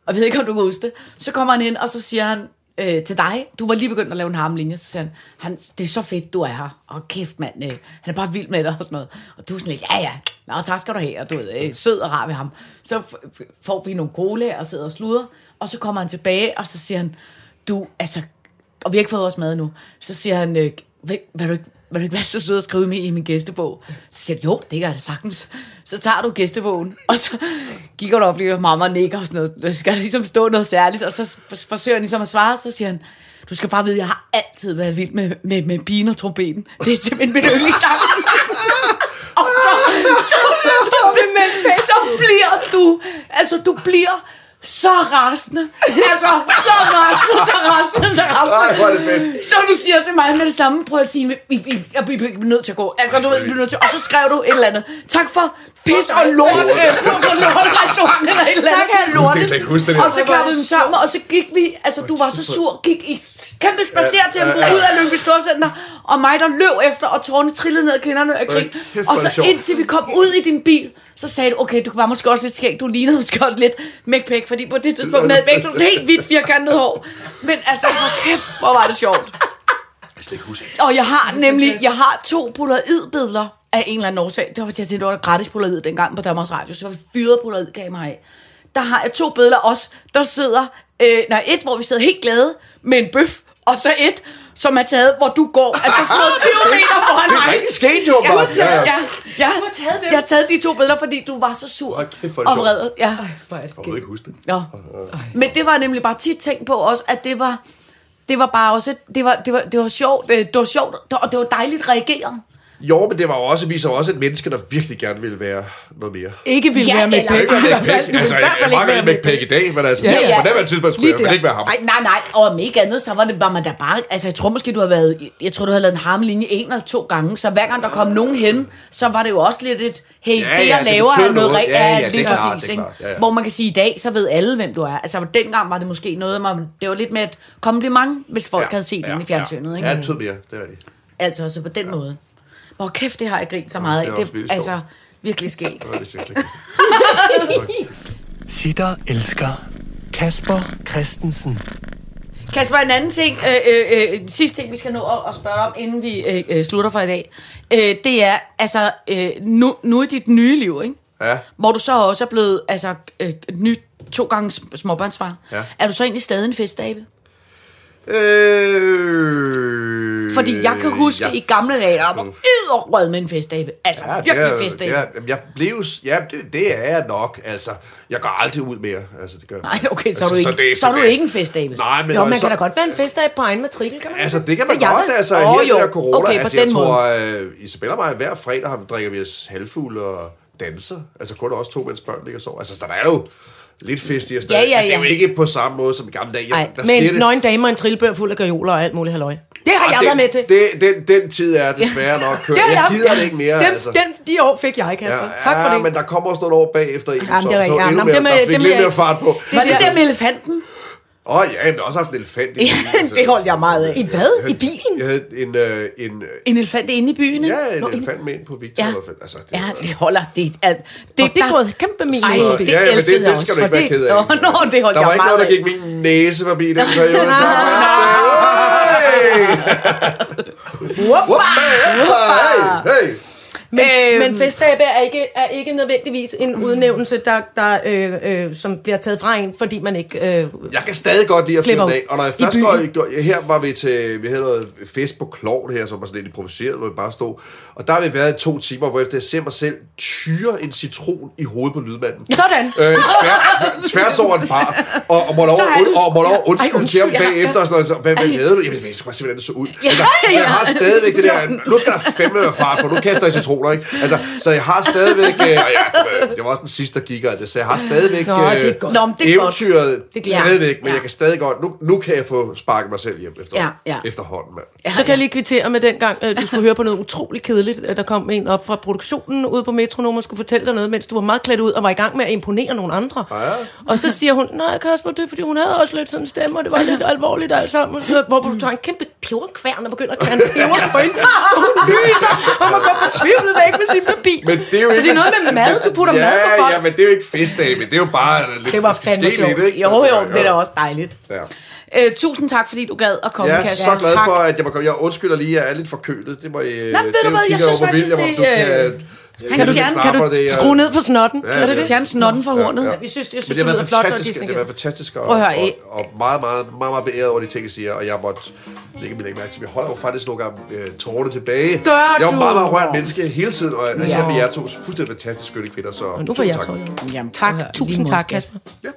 og jeg ved ikke, om du kan huske det. Så kommer han ind, og så siger han øh, til dig, du var lige begyndt at lave en harmlinje, så siger han, han, det er så fedt, du er her. Og kæft, mand, øh, han er bare vild med dig og sådan noget. Og du er sådan lidt, ja, ja, Nå, tak skal du have, og du ved, øh, sød og rar ved ham. Så f- f- får vi nogle cola og sidder og sluder, og så kommer han tilbage, og så siger han, du, altså, og vi har ikke fået vores mad nu, så siger han, øh, vil, vil, du ikke, vil du ikke være så sød at skrive med i min gæstebog? Så siger jeg, jo, det gør det sagtens. Så tager du gæstebogen, [LAUGHS] og så kigger du op lige, og mamma nikker og sådan noget. Der skal ligesom stå noget særligt, og så forsøger han ligesom at svare, så siger han, du skal bare vide, jeg har altid været vild med, med, med pigen og trompeten. Det er simpelthen min yndlingssang. og så, så, så, så, så bliver du, altså du bliver så rasende. Altså, så rasende, så rasende, så rasende. Ej, hvor er det fedt. Så du siger til mig med det samme, prøv at sige, vi, vi, jeg bliver nødt til at gå. Altså, du ved, vi bliver nødt til, og så skrev du et eller andet. Tak for pis og lort, øh, for lortrestaurant eller et eller andet. Tak, her lortes. Jeg der. Og så klappede vi dem sammen, og så gik vi, altså du var så sur, gik i kæmpe spacertempo ud af Lyngby Storcenter, og mig der løb efter, og tårne trillede ned ad kinderne af grin. Og så indtil vi kom ud i din bil, så sagde du, okay, du var måske også lidt skæg, du lignede måske også lidt McPack, fordi på det tidspunkt havde begge sådan helt hvidt firkantet hår. Men altså, hvor kæft, hvor var det sjovt. Skal ikke huske. Og jeg har nemlig, jeg har to polaroidbilleder af en eller anden årsag. Det var fordi, jeg tænkte, det var gratis polaroid dengang på Danmarks Radio, så var vi fyret polaroidkamera af. Der har jeg to billeder også, der sidder, øh, nej, et, hvor vi sidder helt glade med en bøf, og så et, som er taget, hvor du går, altså sådan noget [LAUGHS] 20 meter foran Det er mig. rigtig sket, jo, Jeg har bare. taget, ja, ja, Du har taget dem? Jeg har taget de to billeder, fordi du var så sur det og vred. Ja. Hvor er det Jeg ikke huske det. Nå. Men det var nemlig bare tit tænkt på også, at det var, det var bare også, det var, det var, det var sjovt, øh, det var sjovt, og det var dejligt reageret. Jo, men det var også, viser også et menneske, der virkelig gerne ville være noget mere. Ikke vil Ja, være med ikke være [LAUGHS] McPack. Altså, jeg være gerne med McPack i dag, men altså, Ja, ja, på det her tidspunkt skulle jeg ikke være ham. Nej, nej, nej, og om ikke andet, så var det bare, man der bare, altså jeg tror måske, du har været, jeg tror, du har lavet en harmelinje en eller to gange, så hver gang der kom nogen hen, så var det jo også lidt et, hey, Ja, det jeg det laver er noget noget. rigtigt, Ja, ja, det lige er klart, præcis, det er. Hvor man kan sige, i dag, så ved alle, hvem du er. Altså dengang var det måske noget, man, det var lidt med et kompliment, hvis folk havde set ja, i fjernsynet, ikke? Ja, det mere, det er det. Altså, så på den måde. Hvor kæft, det har jeg grint så meget af. det er Det, altså, virkelig skægt. Sitter elsker Kasper Christensen. Kasper, en anden ting, øh, øh, øh, sidste ting, vi skal nå at, spørge om, inden vi øh, øh, slutter for i dag, øh, det er, altså, øh, nu, nu i dit nye liv, ikke? Ja. hvor du så også er blevet altså, øh, ny to gange sm- småbørnsfar. Ja. Er du så egentlig stadig en festabe? Øh, Fordi jeg kan huske jeg- i gamle dage, der var yderrød med en festabe. Altså, Ja, det virkelig er, festabe. ja, jeg blev, ja, det, det er jeg nok. Altså, jeg går aldrig ud mere. Altså, det gør Nej, okay, så er du Altså, ikke, det så er du det- ikke en festabe. Nej, men Jo, man jeg kan da så, godt være en festdag på egen matrikel, kan man Altså, det kan man jeg godt. Altså, Åh, her jo. oh, der corona. Okay, på altså, den jeg måde. tror, uh, Isabella og mig, hver fredag har, drikker vi os halvfuld og danser. Altså, kun også to, mens børn ligger og sover. Altså, så der er jo lidt fest i os Ja, ja, Men det er ja. jo ikke på samme måde som i gamle dage. Ej, Jeg, der Med sker en det- nøgen dame og en trillebør fuld af gajoler og alt muligt halløj. Det har Ah, jeg den, været med til. Det, den, den tid er desværre nok kørt. [LAUGHS] Det har Jeg gider det ikke mere. Den, altså. den, de år fik jeg, Kasper. Ja, tak for ja, det. men der kommer også nogle år bagefter en, Jamen, så, det er rigtigt. Ja, men mere, det der det fik lidt mere fart på. Var det der med elefanten? Åh oh, ja, men også haft en elefant. i [LAUGHS] bilen, altså. det holdt jeg meget af. I hvad? I bilen? Jeg havde en, øh, en, øh, En elefant inde i byen, ikke? ja, en Nå, elefant med ind på Victor. Ja. Altså, det, Ja, det holder. Det, er, det, Det, det er der- gået kæmpe min Ej, i det bilen. ja, ja, det, det, jeg skal også. du ikke være ked af. Nå, det holdt der jeg var ikke meget noget, der af. gik min næse forbi den periode. Så [LAUGHS] hey, hey. Men, Øhm. men festabe er ikke, er ikke nødvendigvis en udnævnelse, der, der, øh, øh, som bliver taget fra en, fordi man ikke... Øh, Jeg kan stadig godt lide at finde ud af. Og når jeg i først går, ja, her var vi til, vi havde noget fest på Klovn her, som var sådan lidt improviseret, hvor vi bare stod. Og der har vi været i to timer, hvor efter jeg ser mig selv tyre en citron i hovedet på lydmanden. sådan! øh, tvær, tværs over en bar, og, og må lov, Så har du- og, og må lov Ej, til ham undskyld, ja. bagefter, og sådan noget, så, hvad, hvad lavede du? Jamen, jeg skal bare se, hvordan det så ud. Ja, altså, så jeg ja. har stadigvæk det der, [LAUGHS] nu skal der fandme være fart på, nu kaster jeg citroner, ikke? Altså, så jeg har stadigvæk, øh, og ja, det var også den sidste, der gik af det, så jeg har stadigvæk Nå, det er øh, godt. Nå, men det er godt. eventyret Det glæder mig. stadigvæk, men Ja. jeg kan stadig godt, nu, nu kan jeg få sparket mig selv hjem efter, Ja, ja. efterhånden, mand. Ja, Så kan jeg lige kvittere med den gang, øh, du skulle høre på noget utrolig kedeligt. Der kom en op fra produktionen ude på Metronom og skulle fortælle dig noget, mens du var meget klædt ud og var i gang med at imponere nogle andre. Ja. Og så siger hun, nej Kasper, det er fordi hun havde også lidt sådan en stemme, og det var lidt [LAUGHS] alvorligt alt sammen. Hvor du tager en kæmpe peberkværn og begynder at kværne peber på hende, [LAUGHS] så hun lyser og må gå fortvivlet væk med sin papir. Men det er jo det ikke- er noget med mad, du putter ja, mad på folk. Ja, men det er jo ikke festdag, men det er jo bare lidt Det var fandme sjovt. ikke? Jo, jo, Ja, det er da også dejligt. Ja. Øh, tusind tak, fordi du gad at komme, Jeg er Kasper. så glad for, at jeg må komme. Jeg undskylder lige, at jeg er lidt forkølet. Det må I... Nå, men ved du hvad, jeg synes faktisk, det, øh, Kan du, fjerne- kan du skrue ned for snotten? Ja, Kan du ja. det? Fjerne snotten fra hornet. Ja, Ja, vi synes, jeg synes, det det lyder flot, og fantastisk, det har været fantastisk, og, og, og meget, meget, meget, meget beæret over de ting, jeg siger, og jeg måtte lægge min mærke til. Jeg holder jo faktisk nogle gange øh, tårerne tilbage. Gør jeg er jo du? meget, meget rørt menneske hele tiden, og jeg Ja. ser med jer to fuldstændig fantastiske skønne kvinder, så Og nu får jeg tak. Jamen, Tak, tusind tak, Kasper. Ja.